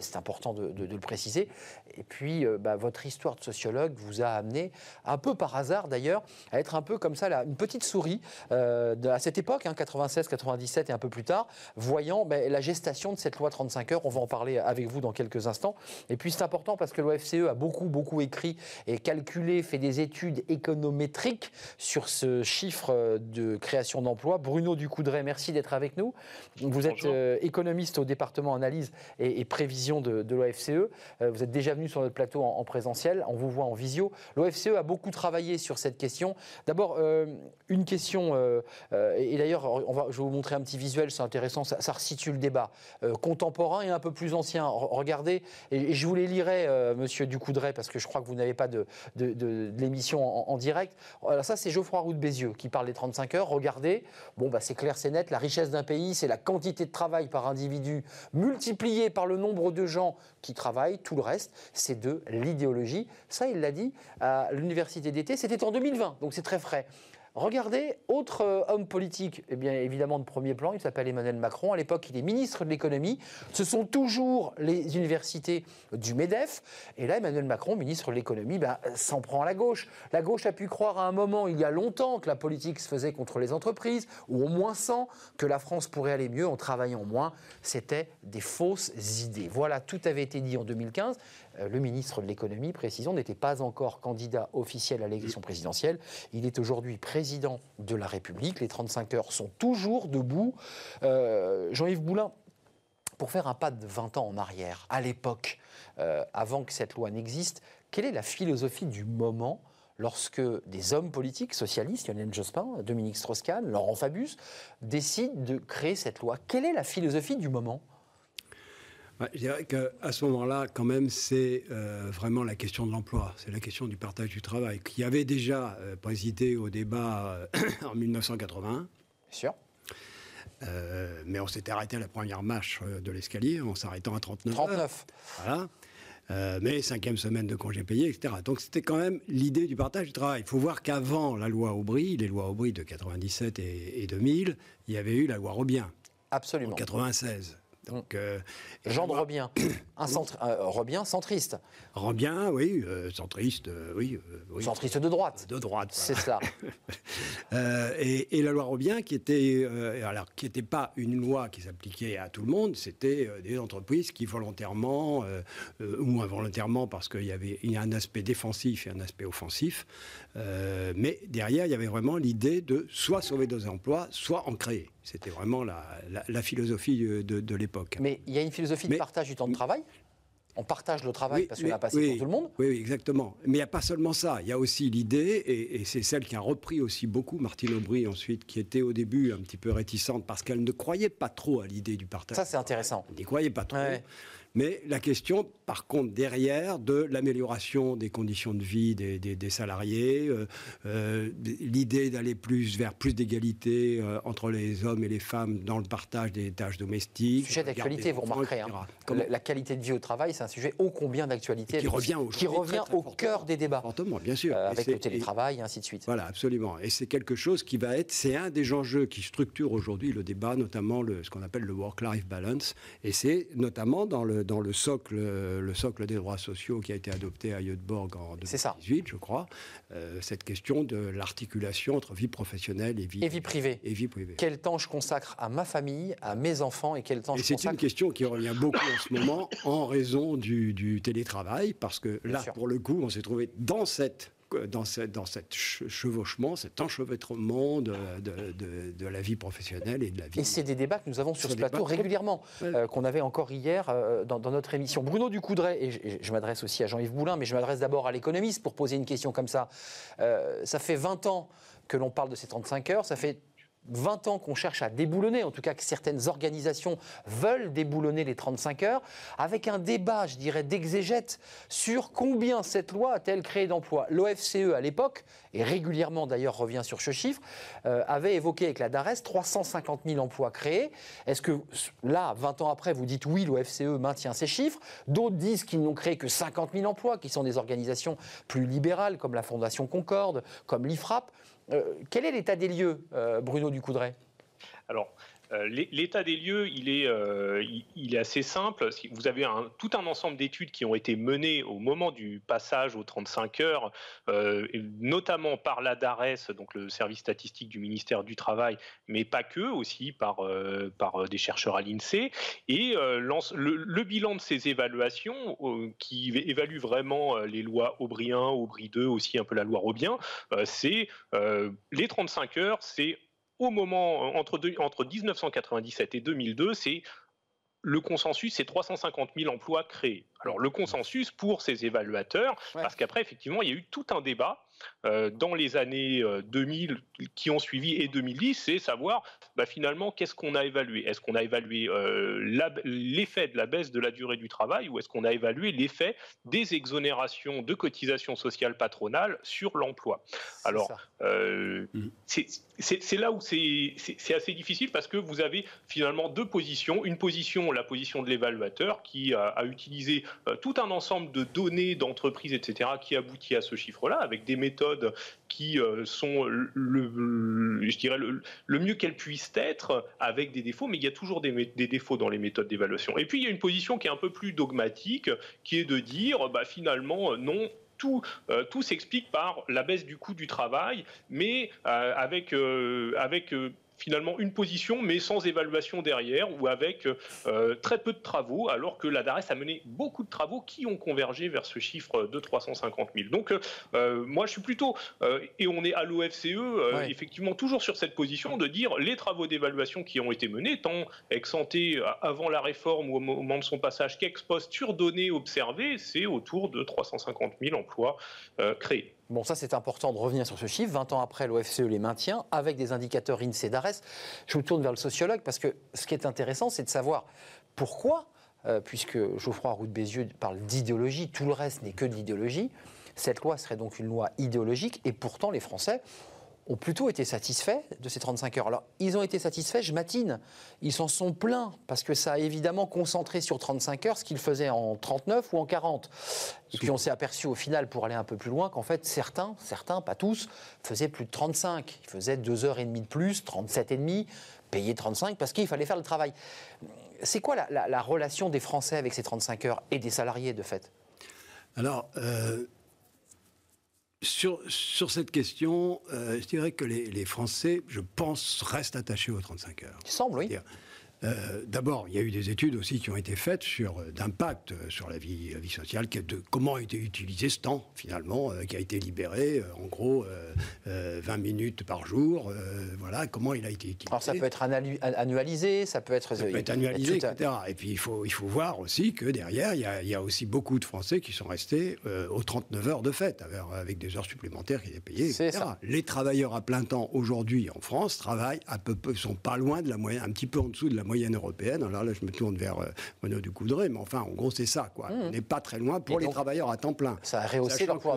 C'est important de, le préciser. Et puis, bah, votre histoire de sociologue vous a amené, un peu par hasard d'ailleurs, à être un peu comme ça, là, une petite souris à cette époque, 96, hein, 97 et un peu plus tard, ben, la gestation de cette loi 35 heures. On va en parler avec vous dans quelques instants. Et puis c'est important parce que l'OFCE a beaucoup, beaucoup écrit et calculé, fait des études économétriques sur ce chiffre de création d'emplois. Bruno Ducoudray, merci d'être avec nous. Vous êtes euh, économiste au département analyse et, prévision de, l'OFCE. Euh, vous êtes déjà venu sur notre plateau en, présentiel. On vous voit en visio. L'OFCE a beaucoup travaillé sur cette question. D'abord, euh, une question, et d'ailleurs, je vais vous montrer un petit visuel, c'est intéressant, ça, ça resitue le débat. Euh, contemporain et un peu plus ancien. Regardez, et, je vous les lirai, euh, monsieur Ducoudray, parce que je crois que vous n'avez pas de, de, l'émission en, direct. Alors ça, c'est Geoffroy Roux de Bézieux qui parle des 35 heures. Regardez, bon, bah, c'est clair, c'est net. La richesse d'un pays, c'est la quantité de travail par individu multipliée par le nombre de gens qui travaillent. Tout le reste, c'est de l'idéologie. Ça, il l'a dit à l'université d'été. C'était en 2020, donc c'est très frais. Regardez, autre euh, homme politique, eh bien évidemment de premier plan, il s'appelle Emmanuel Macron. À l'époque, il est ministre de l'économie. Ce sont toujours les universités du MEDEF. Et là, Emmanuel Macron, ministre de l'économie, ben, s'en prend à la gauche. La gauche a pu croire à un moment, il y a longtemps, que la politique se faisait contre les entreprises, ou au moins sans, que la France pourrait aller mieux en travaillant moins. C'était des fausses idées. Voilà, tout avait été dit en 2015. Euh, le ministre de l'économie, précisons, n'était pas encore candidat officiel à l'élection présidentielle. Il est aujourd'hui président de la République. Les 35 heures sont toujours debout. Euh, Jean-Yves Boulin, pour faire un pas de 20 ans en arrière, à l'époque, euh, avant que cette loi n'existe, quelle est la philosophie du moment lorsque des hommes politiques socialistes, Lionel Jospin, Dominique Strauss-Kahn, Laurent Fabius, décident de créer cette loi? Quelle est la philosophie du moment? Je dirais qu'à ce moment-là, quand même, c'est euh, vraiment la question de l'emploi, c'est la question du partage du travail, qui avait déjà euh, présidé au débat euh, en 1981. Bien sûr. mais on s'était arrêté à la première marche de l'escalier en s'arrêtant à 39 39. Voilà. mais cinquième semaine de congés payés, etc. Donc c'était quand même l'idée du partage du travail. Il faut voir qu'avant la loi Aubry, les lois Aubry de 97 et, et, 2000, il y avait eu la loi Robien. Absolument. En 96. Donc, euh, Jean de Robien, un euh, Robien centriste. Robien, oui, euh, centriste, oui, Centriste de droite. De droite. C'est ça. et, la loi Robien, qui était, alors, qui n'était pas une loi qui s'appliquait à tout le monde, c'était des entreprises qui volontairement ou involontairement, parce qu'il y avait il y a un aspect défensif et un aspect offensif, mais derrière, il y avait vraiment l'idée de soit sauver des emplois, soit en créer. C'était vraiment la, philosophie de, l'époque. Mais il y a une philosophie de partage du temps de travail on partage le travail parce qu'on a passé pour tout le monde. Oui, exactement. Mais il n'y a pas seulement ça. Il y a aussi l'idée, et, c'est celle qui a repris aussi beaucoup Martine Aubry ensuite, qui était au début un petit peu réticente parce qu'elle ne croyait pas trop à l'idée du partage. Ça, c'est intéressant. Elle n'y croyait pas trop. Mais la question, par contre, derrière, de l'amélioration des conditions de vie des, salariés, euh, euh, l'idée d'aller plus vers plus d'égalité euh, entre les hommes et les femmes dans le partage des tâches domestiques. Sujet d'actualité, vous remarquerez. Hein. La, qualité de vie au travail, c'est un sujet ô combien d'actualité. Qui revient, au, qui revient au cœur des débats. Fortement, bien sûr. avec le télétravail et ainsi de suite. Voilà, absolument. Et c'est quelque chose qui va être, c'est un des enjeux qui structure aujourd'hui le débat, notamment le, ce qu'on appelle le work-life balance. Et c'est notamment dans le dans le socle, le socle des droits sociaux qui a été adopté à Göteborg en 2018, je crois, euh, cette question de l'articulation entre vie professionnelle et vie, et vie privée. Et vie privée. Quel temps je consacre à ma famille, à mes enfants et quel temps et je consacre... C'est une question qui revient beaucoup en ce moment en raison du, du télétravail, parce que là, pour le coup, on s'est trouvé dans cette dans, dans cet chevauchement, cet enchevêtrement de, de, la vie professionnelle et de la vie. Et c'est des débats que nous avons sur ce plateau régulièrement, euh, qu'on avait encore hier euh, dans, notre émission. Bruno Ducoudray, et je, m'adresse aussi à Jean-Yves Boulin, mais je m'adresse d'abord à l'économiste pour poser une question comme ça. Euh, ça fait 20 ans que l'on parle de ces 35 heures, ça fait 20 ans qu'on cherche à déboulonner, en tout cas que certaines organisations veulent déboulonner les 35 heures, avec un débat, je dirais, d'exégète sur combien cette loi a-t-elle créé d'emplois. L'OFCE, à l'époque, et régulièrement d'ailleurs revient sur ce chiffre, euh, avait évoqué avec la DARES 350 000 emplois créés. Est-ce que là, 20 ans après, vous dites oui, l'OFCE maintient ces chiffres D'autres disent qu'ils n'ont créé que 50 000 emplois, qui sont des organisations plus libérales, comme la Fondation Concorde, comme l'IFRAP. Euh, quel est l'état des lieux, euh, Bruno Ducoudray? L'état des lieux, il est, est, assez simple. Vous avez tout un ensemble d'études qui ont été menées au moment du passage aux 35 heures, notamment par la DARES, donc le service statistique du ministère du Travail, mais pas que, aussi par, des chercheurs à l'INSEE. Et le, bilan de ces évaluations, qui évaluent vraiment les lois Aubry 1, Aubry 2, aussi un peu la loi Robien, c'est euh, les 35 heures, c'est au moment entre, entre 1997 et 2002, c'est le consensus, c'est 350 000 emplois créés. Alors le consensus pour ces évaluateurs, parce qu'après, effectivement, il y a eu tout un débat euh, dans les années 2000 euh, qui ont suivi et 2010, c'est savoir bah, finalement qu'est-ce qu'on a évalué? Est-ce qu'on a évalué euh, l'effet de la baisse de la durée du travail ou est-ce qu'on a évalué l'effet des exonérations de cotisations sociales patronales sur l'emploi? Alors, mmh. c'est là où c'est assez difficile parce que vous avez finalement deux positions. Une position, la position de l'évaluateur qui a, a utilisé tout un ensemble de données d'entreprises, etc., qui aboutit à ce chiffre-là avec des méthodes qui euh, sont, le, je dirais, le, mieux qu'elles puissent être, avec des défauts, mais il y a toujours des, défauts dans les méthodes d'évaluation. Et puis, il y a une position qui est un peu plus dogmatique, qui est de dire, bah, finalement, non, tout, euh, tout s'explique par la baisse du coût du travail, mais euh, avec, avec finalement une position, mais sans évaluation derrière, ou avec euh, très peu de travaux, alors que la DARES a mené beaucoup de travaux qui ont convergé vers ce chiffre de 350 000. Donc, euh, moi, je suis plutôt, euh, et on est à l'OFCE, effectivement, toujours sur cette position de dire les travaux d'évaluation qui ont été menés, tant ex avant la réforme ou au moment de son passage qu'ex post sur données observées, c'est autour de 350 000 emplois créés. Bon, ça c'est important de revenir sur ce chiffre. 20 ans après, l'OFCE les maintient avec des indicateurs INSEE d'ARES. Je vous tourne vers le sociologue parce que ce qui est intéressant, c'est de savoir pourquoi, euh, puisque Geoffroy Roux de Bézieux parle d'idéologie, tout le reste n'est que de l'idéologie. Cette loi serait donc une loi idéologique et pourtant les Français ont plutôt été satisfaits de ces 35 heures. Alors, ils ont été satisfaits, je matine. Ils s'en sont plaints parce que ça a évidemment concentré sur 35 heures ce qu'ils faisaient en 39 ou en 40. Et puis on s'est aperçu au final, pour aller un peu plus loin, qu'en fait certains, certains, pas tous, faisaient plus de 35. Ils faisaient 2 heures et demie de plus, 37 et demi, payés 35 parce qu'il fallait faire le travail. C'est quoi la, relation des Français avec ces 35 heures et des salariés de fait? Alors, euh, sur, sur cette question, euh, je dirais que les, les, Français, je pense, restent attachés aux 35 heures. Il semble, oui. Euh, d'abord, il y a eu des études aussi qui ont été faites sur euh, d'impact euh, sur la vie, vie sociale, de comment a été utilisé ce temps finalement, qui a été libéré, en gros 20 minutes par jour. voilà, comment il a été utilisé. Alors ça peut être annualisé, ça peut être, ça peut être annualisé, etc. Et puis il faut il faut voir aussi que derrière il y a, il y a aussi beaucoup de Français qui sont restés aux 39 heures de fête, avec, des heures supplémentaires qui étaient payées, etc. Ça. Les travailleurs à plein temps aujourd'hui en France travaillent à peu, sont pas loin de la moyenne, un petit peu en dessous de la moyenne européenne. Alors là, je me tourne vers euh, du Ducoudray, mais enfin, en gros, c'est ça. Quoi. Mmh. On n'est pas très loin pour les travailleurs à temps plein. Ça a rehaussé l'emploi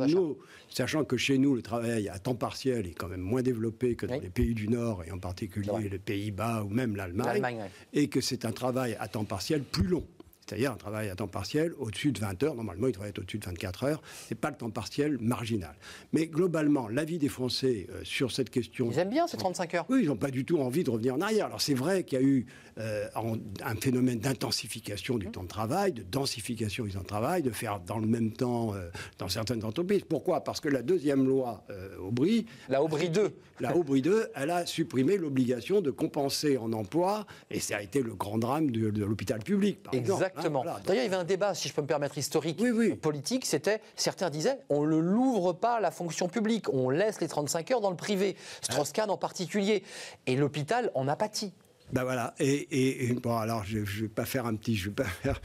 Sachant que chez nous, le travail à temps partiel est quand même moins développé que dans les pays du Nord, et en particulier les Pays-Bas ou même l'Allemagne, et que c'est un travail à temps partiel plus long c'est-à-dire un travail à temps partiel au-dessus de 20 heures. Normalement, il devrait être au-dessus de 24 heures. Ce n'est pas le temps partiel marginal. Mais globalement, l'avis des Français euh, sur cette question. Ils aiment bien ces 35 heures. Oui, ils n'ont pas du tout envie de revenir en arrière. Alors c'est vrai qu'il y a eu euh, un phénomène d'intensification du mmh. temps de travail, de densification du temps de travail, de faire dans le même temps euh, dans certaines entreprises. Pourquoi? Parce que la deuxième loi Aubry. La Aubry 2. La Aubry 2, elle a supprimé l'obligation de compenser en emploi, et ça a été le grand drame de, l'hôpital public. Par Exactement. Exactement. D'ailleurs, il y avait un débat, si je peux me permettre, historique, politique. C'était, certains disaient, on ne l'ouvre pas à la fonction publique, on laisse les 35 heures dans le privé. Strauss-Kahn en particulier. Et l'hôpital en a pâti. Ben voilà. Et, bon, alors je, ne vais pas faire un petit, je vais pas faire.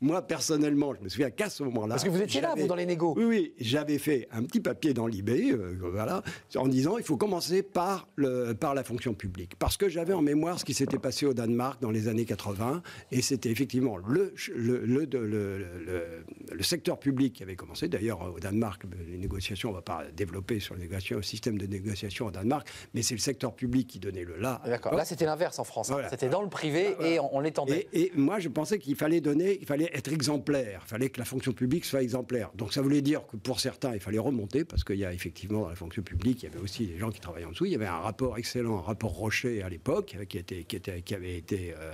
Moi personnellement, je me souviens qu'à ce moment-là. Parce que vous étiez là, vous, dans les négos. Oui, oui. J'avais fait un petit papier dans l'IB, euh, voilà, en disant il faut commencer par le, par la fonction publique, parce que j'avais en mémoire ce qui s'était passé au Danemark dans les années 80, et c'était effectivement le le, le, le, le, secteur public qui avait commencé. D'ailleurs, au Danemark, les négociations, on ne va pas développer sur le système de négociation au Danemark, mais c'est le secteur public qui donnait le là. D'accord. Là, c'était l'inverse en France. C'était dans le privé et on, l'étendait. Et, moi, je pensais qu'il fallait donner, il fallait être exemplaire. Il fallait que la fonction publique soit exemplaire. Donc ça voulait dire que pour certains, il fallait remonter parce qu'il y a effectivement dans la fonction publique, il y avait aussi des gens qui travaillaient en dessous. Il y avait un rapport excellent, un rapport Rocher à l'époque, qui, était, qui, était, qui avait été, euh,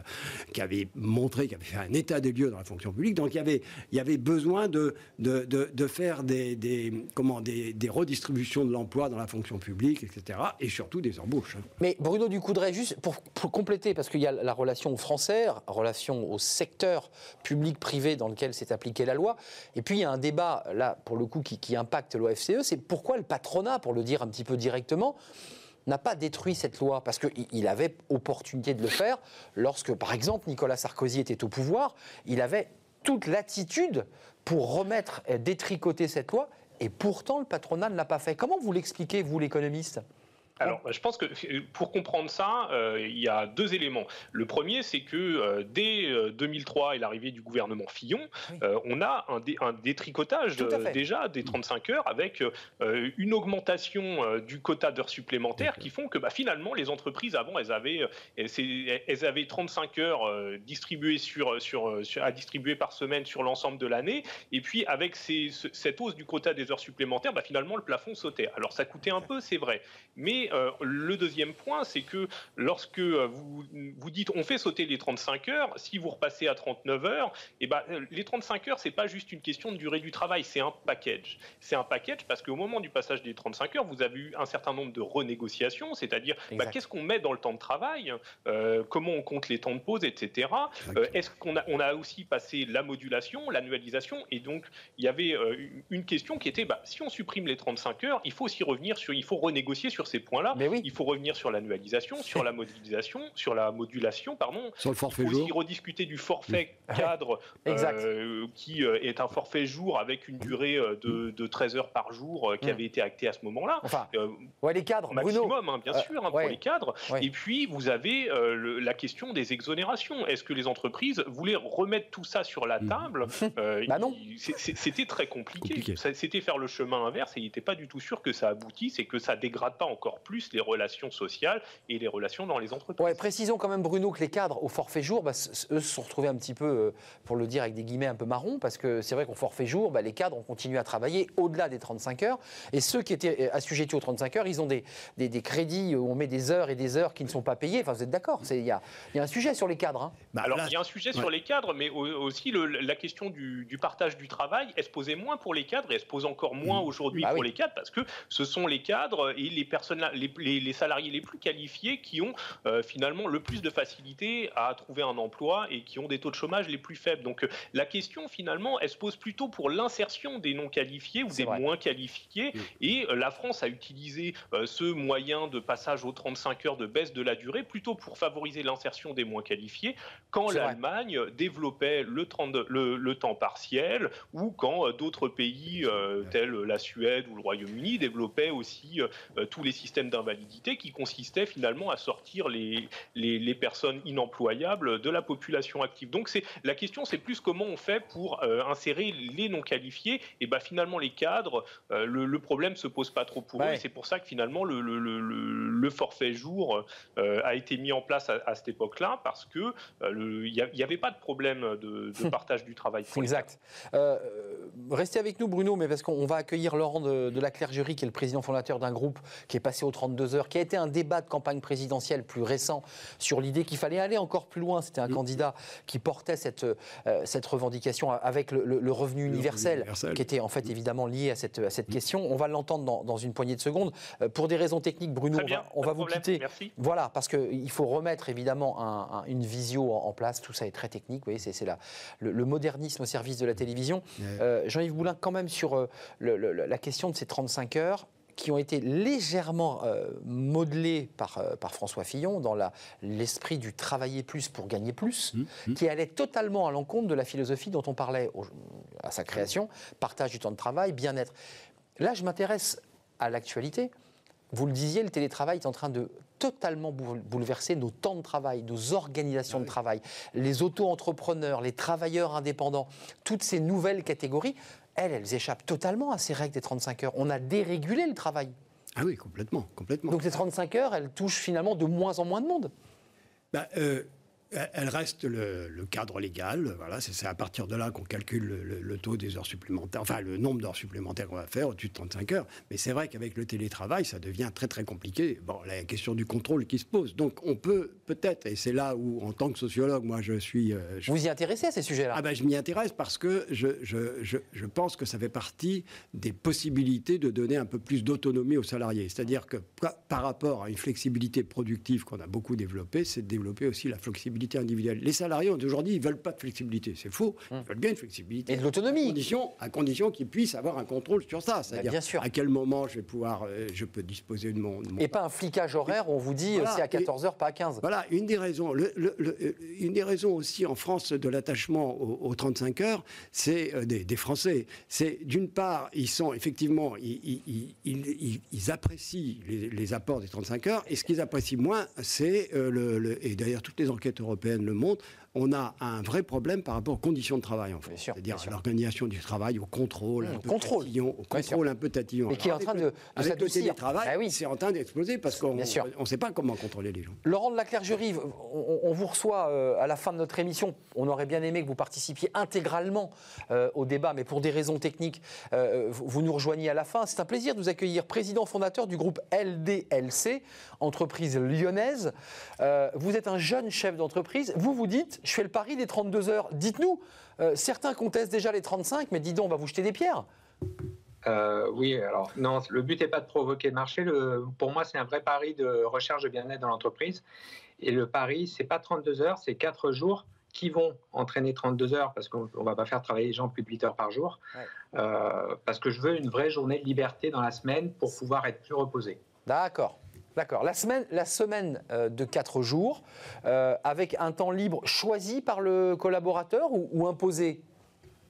qui avait montré, qui avait fait un état des lieux dans la fonction publique. Donc il y avait, il y avait besoin de, de, de, faire des, des, comment, des, des redistributions de l'emploi dans la fonction publique, etc. Et surtout des embauches. Mais Bruno Ducoudray, juste pour, pour compléter parce qu'il y a la relation aux Français, relation au secteur public-privé dans lequel s'est appliquée la loi. Et puis il y a un débat, là, pour le coup, qui, impacte l'OFCE, c'est pourquoi le patronat, pour le dire un petit peu directement, n'a pas détruit cette loi? Parce qu'il avait opportunité de le faire lorsque, par exemple, Nicolas Sarkozy était au pouvoir. Il avait toute l'attitude pour remettre, détricoter cette loi, et pourtant le patronat ne l'a pas fait. Comment vous l'expliquez, vous, l'économiste? Alors, je pense que pour comprendre ça, euh, il y a deux éléments. Le premier, c'est que euh, dès 2003 euh, et l'arrivée du gouvernement Fillon, on a un, un détricotage déjà des 35 heures avec une augmentation du quota d'heures supplémentaires qui font que bah, finalement, les entreprises avant, elles avaient, elles, avaient 35 heures distribuées sur, sur, à distribuer par semaine sur l'ensemble de l'année. Et puis, avec cette hausse du quota des heures supplémentaires, bah, finalement, le plafond sautait. Alors, ça coûtait un peu, c'est vrai. Mais euh, le deuxième point, c'est que lorsque euh, vous, vous dites on fait sauter les 35 heures, si vous repassez à 39 heures, et eh ben, euh, les 35 heures, c'est pas juste une question de durée du travail, c'est un package. C'est un package parce qu'au moment du passage des 35 heures, vous avez eu un certain nombre de renégociations, c'est-à-dire bah, qu'est-ce qu'on met dans le temps de travail, comment on compte les temps de pause, etc. Est-ce qu'on a, on a aussi passé la modulation, l'annualisation, et donc il y avait une question qui était bah, si on supprime les 35 heures, il faut aussi revenir sur, il faut renégocier sur ces points il faut revenir sur l'annualisation, sur la modélisation, sur la modulation, pardon. Sur le forfait il faut aussi rediscuter du forfait cadre, euh, qui euh, est un forfait jour avec une durée euh, de, 13 heures par jour qui mm. avait été actée à ce moment-là. Enfin, ouais, les cadres, maximum, hein, bien sûr, hein, pour les cadres. Et puis, vous avez la question des exonérations. Est-ce que les entreprises voulaient remettre tout ça sur la mm. table bah non. C'était très compliqué. C'était faire le chemin inverse et il n'était pas du tout sûr que ça aboutisse et que ça dégrade pas encore plus les relations sociales et les relations dans les entreprises. Ouais, précisons quand même, Bruno, que les cadres au forfait jour, bah, eux se sont retrouvés un petit peu, euh, pour le dire avec des guillemets un peu marrons, parce que c'est vrai qu'au forfait jour, bah, les cadres ont continué à travailler au-delà des 35 heures. Et ceux qui étaient euh, assujettis aux 35 heures, ils ont des, des, crédits où on met des heures et des heures qui ne sont pas payées. Enfin, vous êtes d'accord? Il y a, y a, un sujet sur les cadres. Hein. Bah, Alors, il y a un sujet sur les cadres, mais aussi le, la question du, du, partage du travail, elle se posait moins pour les cadres et elle se pose encore moins mmh. aujourd'hui bah pour les cadres, parce que ce sont les cadres et les personnes, les, les, les salariés les plus qualifiés qui ont euh, finalement le plus de facilité à trouver un emploi et qui ont des taux de chômage les plus faibles. Donc euh, la question finalement, elle se pose plutôt pour l'insertion des non qualifiés ou des moins qualifiés. Et euh, la France a utilisé ce moyen de passage aux 35 heures de baisse de la durée plutôt pour favoriser l'insertion des moins qualifiés quand l'Allemagne développait le, le, temps partiel ou quand d'autres pays tels la Suède ou le Royaume-Uni développaient aussi tous les systèmes d'invalidité qui consistait finalement à sortir les, les, personnes inemployables de la population active. Donc c'est la question, c'est plus comment on fait pour euh, insérer les non qualifiés. Et ben finalement les cadres, euh, le, problème se pose pas trop pour eux. Et c'est pour ça que finalement le, le, le forfait jour euh, a été mis en place à, cette époque-là parce que il n'y avait pas de problème de, de partage du travail. Exact. restez avec nous Bruno, mais parce qu'on va accueillir Laurent de, de la Clergerie, qui est le président fondateur d'un groupe qui est passé aux 32 heures, qui a été un débat de campagne présidentielle plus récent sur l'idée qu'il fallait aller encore plus loin. C'était un mm. candidat qui portait cette, euh, cette revendication avec le, revenu universel, qui était en fait évidemment lié à cette, à cette mm. question. On va l'entendre dans, dans, une poignet de secondes. Euh, pour des raisons techniques, Bruno, on va, vous quitter. Voilà, parce qu'il faut remettre évidemment une visio en, place. Tout ça est très technique. Vous voyez, c'est le, le, modernisme au service de la télévision. Euh, Jean-Yves Boulin, quand même sur la question de ces 35 heures qui ont été légèrement euh, modelés par, euh, par François Fillon dans l'esprit du travailler plus pour gagner plus, mmh, mmh. qui allait totalement à l'encontre de la philosophie dont on parlait à sa création, partage du temps de travail, bien-être. Là, je m'intéresse à l'actualité. Vous le disiez, le télétravail est en train de totalement bouleverser nos temps de travail, nos organisations de travail, les auto-entrepreneurs, les travailleurs indépendants, toutes ces nouvelles catégories elles, elles échappent totalement à ces règles des 35 heures. On a dérégulé le travail. Ah oui, complètement, complètement. Donc les 35 heures, elles touchent finalement de moins en moins de monde. Bah, euh, elle reste le, cadre légal. Voilà, c'est à partir de là qu'on calcule le, taux des heures supplémentaires, enfin le nombre d'heures supplémentaires qu'on va faire au-dessus de 35 heures. Mais c'est vrai qu'avec le télétravail, ça devient très très compliqué. Bon, la question du contrôle qui se pose. Donc on peut peut-être, et c'est là où en tant que sociologue, moi je suis. Euh, Vous y intéressez à ces sujets-là? Ah ben je m'y intéresse parce que je, je, je, je, pense que ça fait partie des possibilités de donner un peu plus d'autonomie aux salariés. C'est-à-dire que par rapport à une flexibilité productive qu'on a beaucoup développée, c'est de développer aussi la flexibilité individuelle. Les salariés aujourd'hui, ils veulent pas de flexibilité. C'est faux. Ils hum. veulent bien une flexibilité. Et de l'autonomie. À condition, qu'ils puissent avoir un contrôle sur ça. Bah, C'est-à-dire à quel moment je vais pouvoir, euh, je peux disposer de mon, Et pas un flicage horaire où on vous dit euh, c'est à 14h, pas à 15. Voilà, une des raisons. Le, euh, une des raisons aussi en France de l'attachement aux, 35 heures, c'est des, Français. C'est d'une part, ils sont effectivement, ils, ils, apprécient les, apports des 35 heures, et ce qu'ils apprécient moins, c'est le, et d'ailleurs toutes les enquêtes européennes européenne le montre, on a un vrai problème par rapport aux conditions de travail en fait. C'est-à-dire à, l'organisation du travail, au contrôle, un, peu contrôle. Tatillon, au contrôle un peu tatillon. Mais qui est en train de, de avec le télétravail, ah oui. c'est en train d'exploser parce qu'on ne sait pas comment contrôler les gens. Laurent de la Clergerie, on, vous reçoit euh, à la fin de notre émission. On aurait bien aimé que vous participiez intégralement euh, au débat, mais pour des raisons techniques, euh, vous nous rejoignez à la fin. C'est un plaisir de vous accueillir, président fondateur du groupe LDLC, entreprise lyonnaise. vous êtes un jeune chef d'entreprise. Vous vous dites, je fais le pari des 32 heures. Dites-nous, euh, certains contestent déjà les 35, mais dis donc, on va vous jeter des pierres. Euh, oui, alors non, le but n'est pas de provoquer le marché. Le, pour moi, c'est un vrai pari de recherche de bien-être dans l'entreprise. Et le pari, c'est pas 32 heures, c'est 4 jours qui vont entraîner 32 heures parce qu'on ne va pas faire travailler les gens plus de 8 heures par jour. Euh, parce que je veux une vraie journée de liberté dans la semaine pour pouvoir être plus reposé. D'accord. D'accord. La semaine, euh, de 4 jours, euh, avec un temps libre choisi par le collaborateur ou imposé?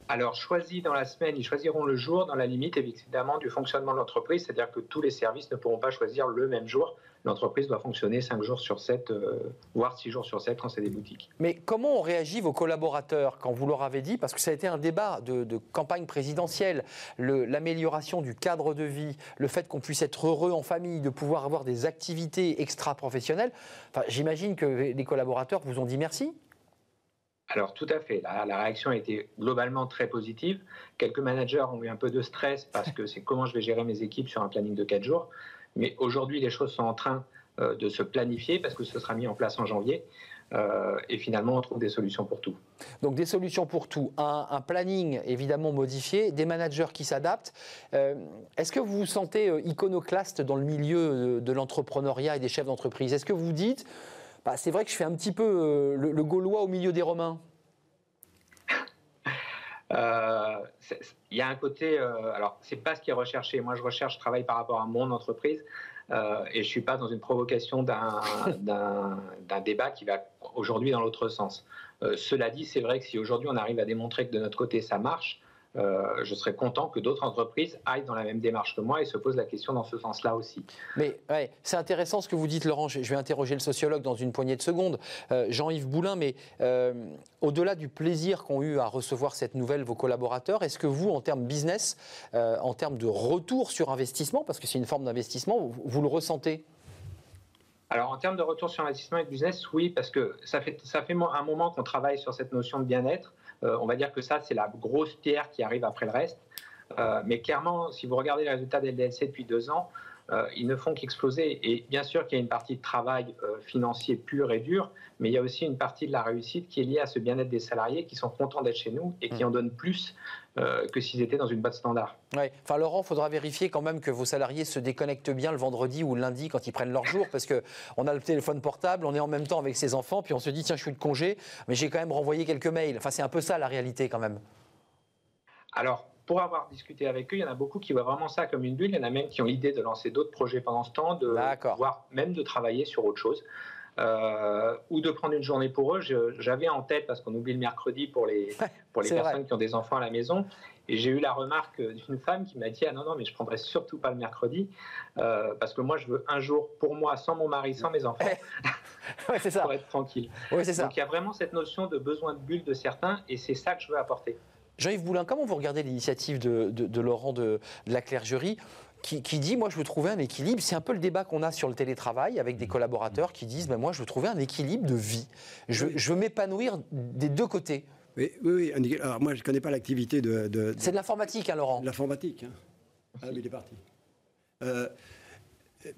Alors, choisi dans la semaine, ils choisiront le jour dans la limite évidemment du fonctionnement de l'entreprise, c'est-à-dire que tous les services ne pourront pas choisir le même jour. L'entreprise doit fonctionner 5 jours sur 7, euh, voire 6 jours sur 7 quand c'est des boutiques. Mais comment ont réagi vos collaborateurs quand vous leur avez dit, parce que ça a été un débat de, campagne présidentielle, l'amélioration du cadre de vie, le fait qu'on puisse être heureux en famille, de pouvoir avoir des activités extra-professionnelles, enfin, j'imagine que les collaborateurs vous ont dit merci? Alors tout à fait, la, la, réaction a été globalement très positive. Quelques managers ont eu un peu de stress parce que c'est comment je vais gérer mes équipes sur un planning de 4 jours. Mais aujourd'hui, les choses sont en train euh, de se planifier parce que ce sera mis en place en janvier. Euh, et finalement, on trouve des solutions pour tout. Donc des solutions pour tout, un, planning évidemment modifié, des managers qui s'adaptent. Euh, est-ce que vous vous sentez iconoclaste dans le milieu de, l'entrepreneuriat et des chefs d'entreprise? Est-ce que vous dites bah, c'est vrai que je fais un petit peu le, Gaulois au milieu des Romains? Euh, il y a un côté, euh, alors c'est pas ce qui est recherché. Moi, je recherche, je travaille par rapport à mon entreprise et je suis pas dans une provocation d'un débat qui va aujourd'hui dans l'autre sens. cela dit, c'est vrai que si aujourd'hui on arrive à démontrer que de notre côté ça marche, euh, je serais content que d'autres entreprises aillent dans la même démarche que moi et se posent la question dans ce sens-là aussi. Mais ouais, c'est intéressant ce que vous dites, Laurent. Je vais interroger le sociologue dans une poignée de secondes, euh, Jean-Yves Boulin. Mais euh, au-delà du plaisir qu'ont eu à recevoir cette nouvelle vos collaborateurs, est-ce que vous, en termes business, en termes de retour sur investissement, parce que c'est une forme d'investissement, vous, le ressentez? Alors, en termes de retour sur investissement et de business, oui, parce que ça fait, ça fait un moment qu'on travaille sur cette notion de bien-être. Euh, on va dire que ça, c'est la grosse pierre qui arrive après le reste. Euh, mais clairement, si vous regardez les résultats des depuis deux ans, euh, ils ne font qu'exploser. Et bien sûr qu'il y a une partie de travail financier pur et dur, mais il y a aussi une partie de la réussite qui est liée à ce bien-être des salariés qui sont contents d'être chez nous et qui mmh. en donnent plus euh, que s'ils étaient dans une boîte standard. Ouais. Enfin, Laurent, il faudra vérifier quand même que vos salariés se déconnectent bien le vendredi ou le lundi quand ils prennent leur jour, parce qu'on a le téléphone portable, on est en même temps avec ses enfants, puis on se dit, tiens, je suis de congé, mais j'ai quand même renvoyé quelques mails. Enfin, c'est un peu ça la réalité quand même. Alors, pour avoir discuté avec eux, il y en a beaucoup qui voient vraiment ça comme une bulle. Il y en a même qui ont l'idée de lancer d'autres projets pendant ce temps, de voire même de travailler sur autre chose. Euh, ou de prendre une journée pour eux. J'avais en tête, parce qu'on oublie le mercredi pour les, pour les personnes qui ont des enfants à la maison, et j'ai eu la remarque d'une femme qui m'a dit Ah non, non, mais je prendrai surtout pas le mercredi, euh, parce que moi, je veux un jour pour moi, sans mon mari, sans mes enfants, ça. pour être tranquille. Ouais, ça. Donc il y a vraiment cette notion de besoin de bulle de certains, et c'est ça que je veux apporter. Jean-Yves Boulin, comment vous regardez l'initiative de, de, Laurent de, de la Clergerie qui, dit moi je veux trouver un équilibre. C'est un peu le débat qu'on a sur le télétravail avec des collaborateurs qui disent ben, moi je veux trouver un équilibre de vie. Je, veux m'épanouir des deux côtés. Oui, oui, oui. Alors moi je ne connais pas l'activité de. C'est de l'informatique, hein, Laurent. De l'informatique. Hein. Ah, mais il est parti. Euh,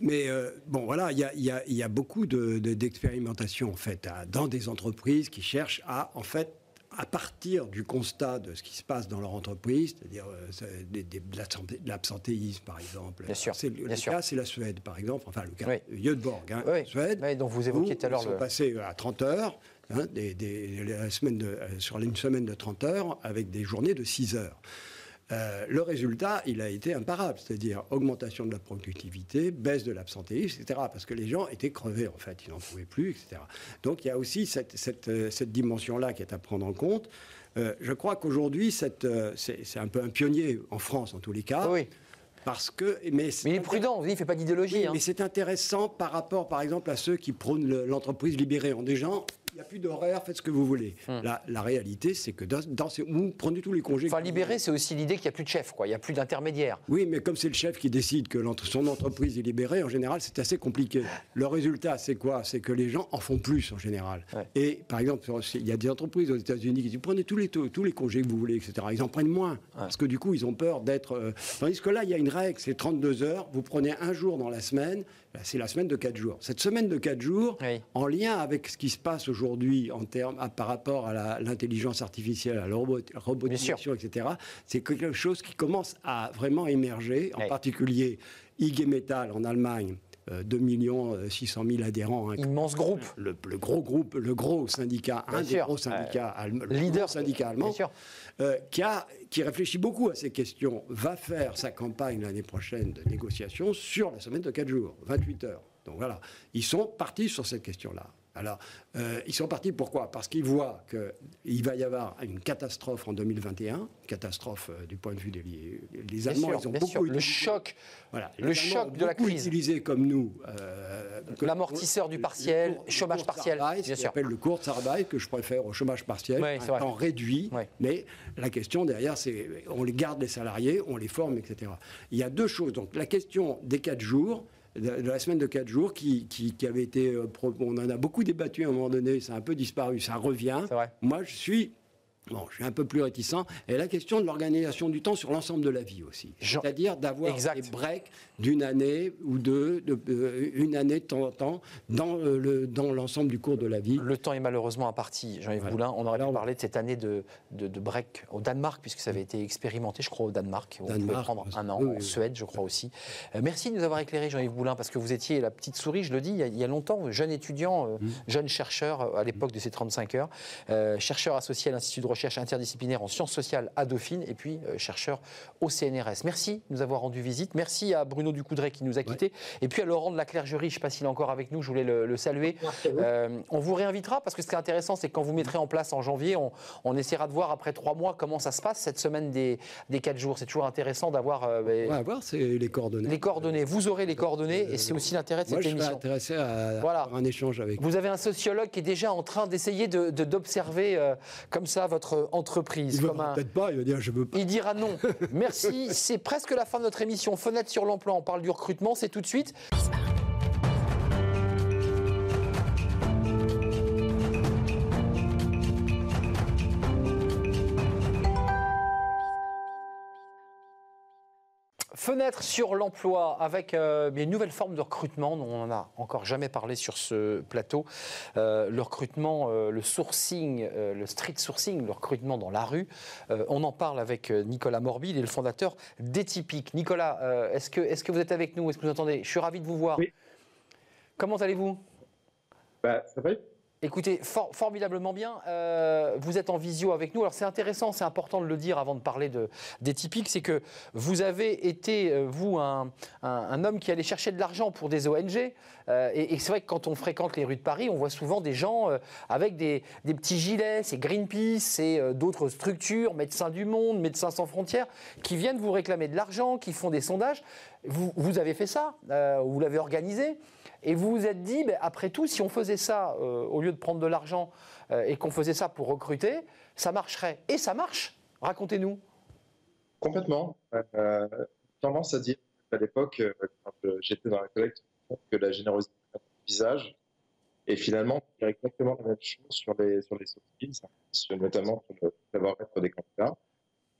mais euh, bon, voilà, il y, y a, beaucoup d'expérimentation en fait dans des entreprises qui cherchent à en fait à partir du constat de ce qui se passe dans leur entreprise, c'est-à-dire euh, de l'absentéisme, par exemple. Bien sûr. Le, bien cas, c'est la Suède, par exemple. Enfin, le cas oui. Göteborg, hein, Suède. Oui, dont vous évoquiez tout à l'heure. Ils sont passés à 30 heures, hein, des, la semaine de, euh, sur une semaine de 30 heures, avec des journées de 6 heures. Euh, le résultat, il a été imparable, c'est-à-dire augmentation de la productivité, baisse de l'absentéisme, etc. Parce que les gens étaient crevés, en fait, ils n'en pouvaient plus, etc. Donc il y a aussi cette, cette, euh, cette dimension-là qui est à prendre en compte. Euh, je crois qu'aujourd'hui, c'est un peu un pionnier en France, en tous les cas. Oui. Parce que, mais, il est prudent, il ne fait pas d'idéologie. hein. Mais c'est intéressant par rapport, par exemple, à ceux qui prônent l'entreprise libérée. En des gens, n'y a plus d'horaire, faites ce que vous voulez. Hmm. La, réalité, c'est que dans, ces, vous prenez tous les congés. Enfin, libérer, c'est aussi l'idée qu'il n'y a plus de chef, quoi. Il n'y a plus d'intermédiaire. Oui, mais comme c'est le chef qui décide que son entreprise est libérée, en général, c'est assez compliqué. Le résultat, c'est quoi? C'est que les gens en font plus, en général. Et par exemple, il y a des entreprises aux États-Unis qui disent prenez tous les, tous les congés que vous voulez, etc. Ils en prennent moins. Parce que du coup, ils ont peur d'être. Euh, tandis que là, il y a une règle c'est 32 heures. Vous prenez un jour dans la semaine c'est la semaine de 4 jours. Cette semaine de 4 jours, en lien avec ce qui se passe aujourd'hui en termes, par rapport à l'intelligence artificielle, à la robotisation, etc., c'est quelque chose qui commence à vraiment émerger, en particulier IG Metall en Allemagne. 2 600 000 adhérents. Hein, Immense groupe. Le, gros groupe, le gros syndicat, un des gros syndicats allemands, leader syndicat allemand, euh, qui, a, qui réfléchit beaucoup à ces questions, va faire sa campagne l'année prochaine de négociation sur la semaine de 4 jours, 28 heures. Donc voilà, ils sont partis sur cette question-là. Alors, euh, ils sont partis pourquoi? Parce qu'ils voient qu'il va y avoir une catastrophe en 2021, catastrophe euh, du point de vue des les Allemands, ils ont beaucoup le choc, voilà, le choc de la crise, utilisé comme nous, euh, l'amortisseur du partiel, le, chômage partiel, bien sûr, s'appelle le Kurzarbeit que je préfère au chômage partiel, un temps réduit, mais la question derrière, c'est on les garde les salariés, on les forme, etc. Il y a deux choses. Donc la question des quatre jours de, la semaine de 4 jours qui, qui, avait été. Euh, on en a beaucoup débattu à un moment donné, ça a un peu disparu, ça revient. Moi, je suis Bon, je suis un peu plus réticent. Et la question de l'organisation du temps sur l'ensemble de la vie aussi. C'est-à-dire d'avoir des breaks d'une année ou deux, de, euh, une année de temps en temps, dans, euh, le, dans l'ensemble du cours de la vie. Le temps est malheureusement imparti. Jean-Yves Boulin, on aurait pu parler de cette année de, de, break au Danemark, puisque ça avait été expérimenté, je crois, au Danemark. On pouvait prendre un an, en Suède, je crois aussi. Euh, merci de nous avoir éclairé, Jean-Yves Boulin, parce que vous étiez la petite souris, je le dis, il y a, longtemps, jeune étudiant, mmh. jeune chercheur à l'époque de ces 35 heures, chercheur associé à l'Institut de recherche interdisciplinaire en sciences sociales à Dauphine et puis chercheur au CNRS. Merci de nous avoir rendu visite. Merci à Bruno Ducoudray qui nous a quittés. Et puis à Laurent de la Clergerie, je ne sais pas s'il est encore avec nous, je voulais le, saluer. Euh, on vous réinvitera parce que ce qui est intéressant, c'est que quand vous mettrez en place en janvier, on, essaiera de voir après trois mois comment ça se passe cette semaine des, des quatre jours. C'est toujours intéressant d'avoir. Euh, ben, on va voir les coordonnées. Les coordonnées. Vous aurez les coordonnées et c'est aussi l'intérêt de cette émission. Moi, je suis intéressé à voilà. un échange avec vous. Vous avez un sociologue qui est déjà en train d'essayer d'observer de, comme ça votre entreprise. Il peut-être pas, il va dire je veux pas. Il dira non. Merci, c'est presque la fin de notre émission. Fenêtre sur l'emploi, on parle du recrutement, c'est tout de suite. Fenêtre sur l'emploi avec euh, une nouvelle forme de recrutement dont on n'a encore jamais parlé sur ce plateau. Euh, le recrutement, euh, le sourcing, le street sourcing, le recrutement dans la rue. on en parle avec Nicolas Morbi, il est le fondateur d'Etypique. Nicolas, est-ce que, est que vous êtes avec nous? Est-ce que vous entendez? Je suis ravi de vous voir. Oui. Comment allez-vous? Bah, Ça va Écoutez, formidablement bien. Euh, vous êtes en visio avec nous. Alors c'est intéressant, c'est important de le dire avant de parler de, des typiques, c'est que vous avez été, euh, vous, un, homme qui allait chercher de l'argent pour des ONG. Euh, et, c'est vrai que quand on fréquente les rues de Paris, on voit souvent des gens avec des, petits gilets, c'est Greenpeace, c'est d'autres structures, Médecins du Monde, Médecins sans frontières, qui viennent vous réclamer de l'argent, qui font des sondages. Vous avez fait ça, vous l'avez organisé. Et vous vous êtes dit, ben, après tout, si on faisait ça, euh, au lieu de prendre de l'argent, euh, et qu'on faisait ça pour recruter, ça marcherait. Et ça marche. Racontez-nous. Complètement. Euh, tendance à dire à l'époque, quand j'étais dans la collecte, que la générosité un visage. Et finalement, c'est exactement la même chose sur les, sur les soft skills, notamment pour savoir-être des candidats.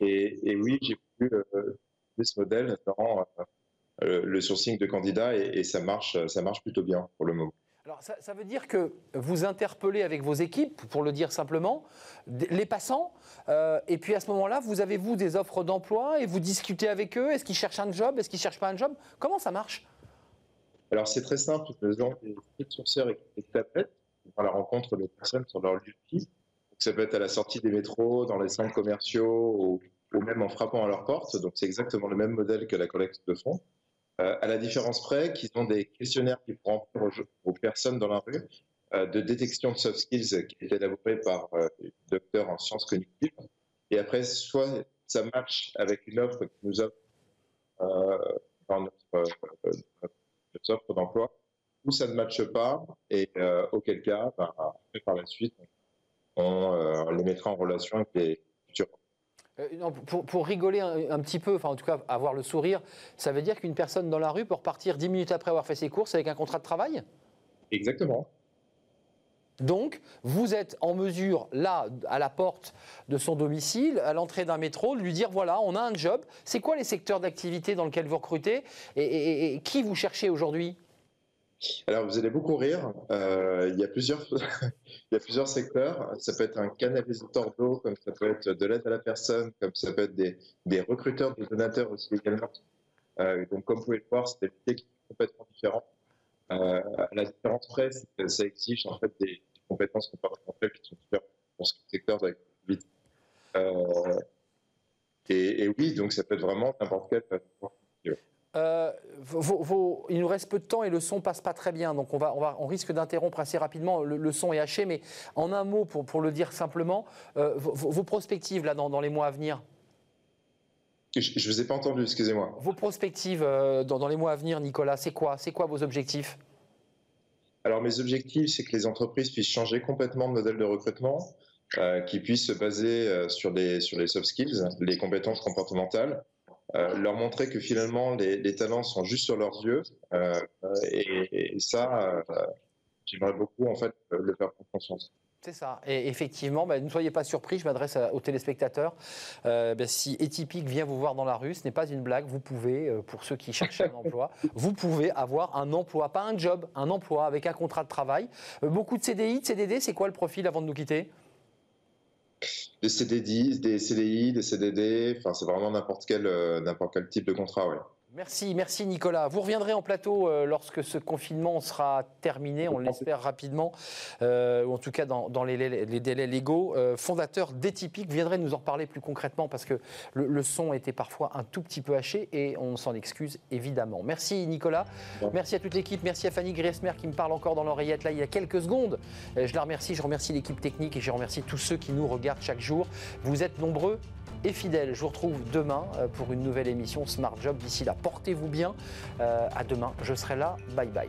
Et, oui, j'ai pu euh, ce modèle euh, le sourcing de candidats et, ça, marche, ça marche plutôt bien pour le moment. Alors ça, veut dire que vous interpellez avec vos équipes, pour le dire simplement, les passants, euh, et puis à ce moment-là, vous avez vous des offres d'emploi et vous discutez avec eux. Est-ce qu'ils cherchent un job? Est-ce qu'ils cherchent pas un job? Comment ça marche? Alors c'est très simple. Nous avons des sourceurs et des tablettes à la rencontre des personnes sur leur lieu de vie. ça peut être à la sortie des métros, dans les centres commerciaux ou, ou même en frappant à leur porte. Donc c'est exactement le même modèle que la collecte de fonds. Euh, à la différence près qu'ils ont des questionnaires qui pourront remplir aux, personnes dans la rue euh, de détection de soft skills qui est élaboré par euh, docteur en sciences cognitives. Et après, soit ça marche avec une offre qui nous offre dans notre, offre d'emploi, ou ça ne matche pas, et auquel cas, ben, par la suite, on les mettra en relation avec les euh, pour, rigoler un, petit peu, enfin en tout cas avoir le sourire, ça veut dire qu'une personne dans la rue peut repartir 10 minutes après avoir fait ses courses avec un contrat de travail? Exactement. Donc, vous êtes en mesure, là, à la porte de son domicile, à l'entrée d'un métro, de lui dire voilà, on a un job. C'est quoi les secteurs d'activité dans lesquels vous recrutez? Et qui vous cherchez aujourd'hui? Alors, vous allez beaucoup rire. Euh, il, y a plusieurs, il y a plusieurs secteurs. Ça peut être un canalisateur d'eau, comme ça peut être de l'aide à la personne, comme ça peut être des, recruteurs, des donateurs aussi également. Euh, donc, comme vous pouvez le voir, c'est des métiers complètement différents. Euh, la différence près, ça exige en fait des, compétences comportementales qui sont différentes pour ce secteur. Euh, et, et, oui, donc ça peut être vraiment n'importe quel euh, il nous reste peu de temps et le son passe pas très bien, donc on, va, on, risque d'interrompre assez rapidement. Le, son est haché, mais en un mot, pour, pour le dire simplement, euh, vos, prospectives là, dans, les mois à venir Je ne vous ai pas entendu, excusez-moi. Vos prospectives euh, dans, les mois à venir, Nicolas, c'est quoi? C'est quoi vos objectifs? Alors mes objectifs, c'est que les entreprises puissent changer complètement de modèle de recrutement, qui puissent se baser sur, les, sur les soft skills, les compétences comportementales euh, leur montrer que finalement les, talents sont juste sur leurs yeux. Euh, et, ça, euh, j'aimerais beaucoup en fait le faire prendre conscience. C'est ça. Et effectivement, bah, ne soyez pas surpris, je m'adresse aux téléspectateurs. Bah, si Etypique vient vous voir dans la rue, ce n'est pas une blague, vous pouvez, pour ceux qui cherchent un emploi, vous pouvez avoir un emploi, pas un job, un emploi avec un contrat de travail. beaucoup de CDI, de CDD, c'est quoi le profil avant de nous quitter? Des CDD, des CDI, des CDD, enfin c'est vraiment n'importe quel, euh, n'importe quel type de contrat. Ouais. Merci, merci Nicolas. Vous reviendrez en plateau euh, lorsque ce confinement sera terminé, on l'espère rapidement, euh, ou en tout cas dans, les, délais légaux. Euh, fondateur d'Etypique, vous viendrez nous en reparler plus concrètement parce que le, son était parfois un tout petit peu haché et on s'en excuse évidemment. Merci Nicolas, merci à toute l'équipe, merci à Fanny Griesmer qui me parle encore dans l'oreillette là il y a quelques secondes. je la remercie, je remercie l'équipe technique et je remercie tous ceux qui nous regardent chaque jour. Vous êtes nombreux et fidèle. Je vous retrouve demain euh, pour une nouvelle émission Smart Job. D'ici là, portez-vous bien. Euh, à demain, je serai là. Bye bye.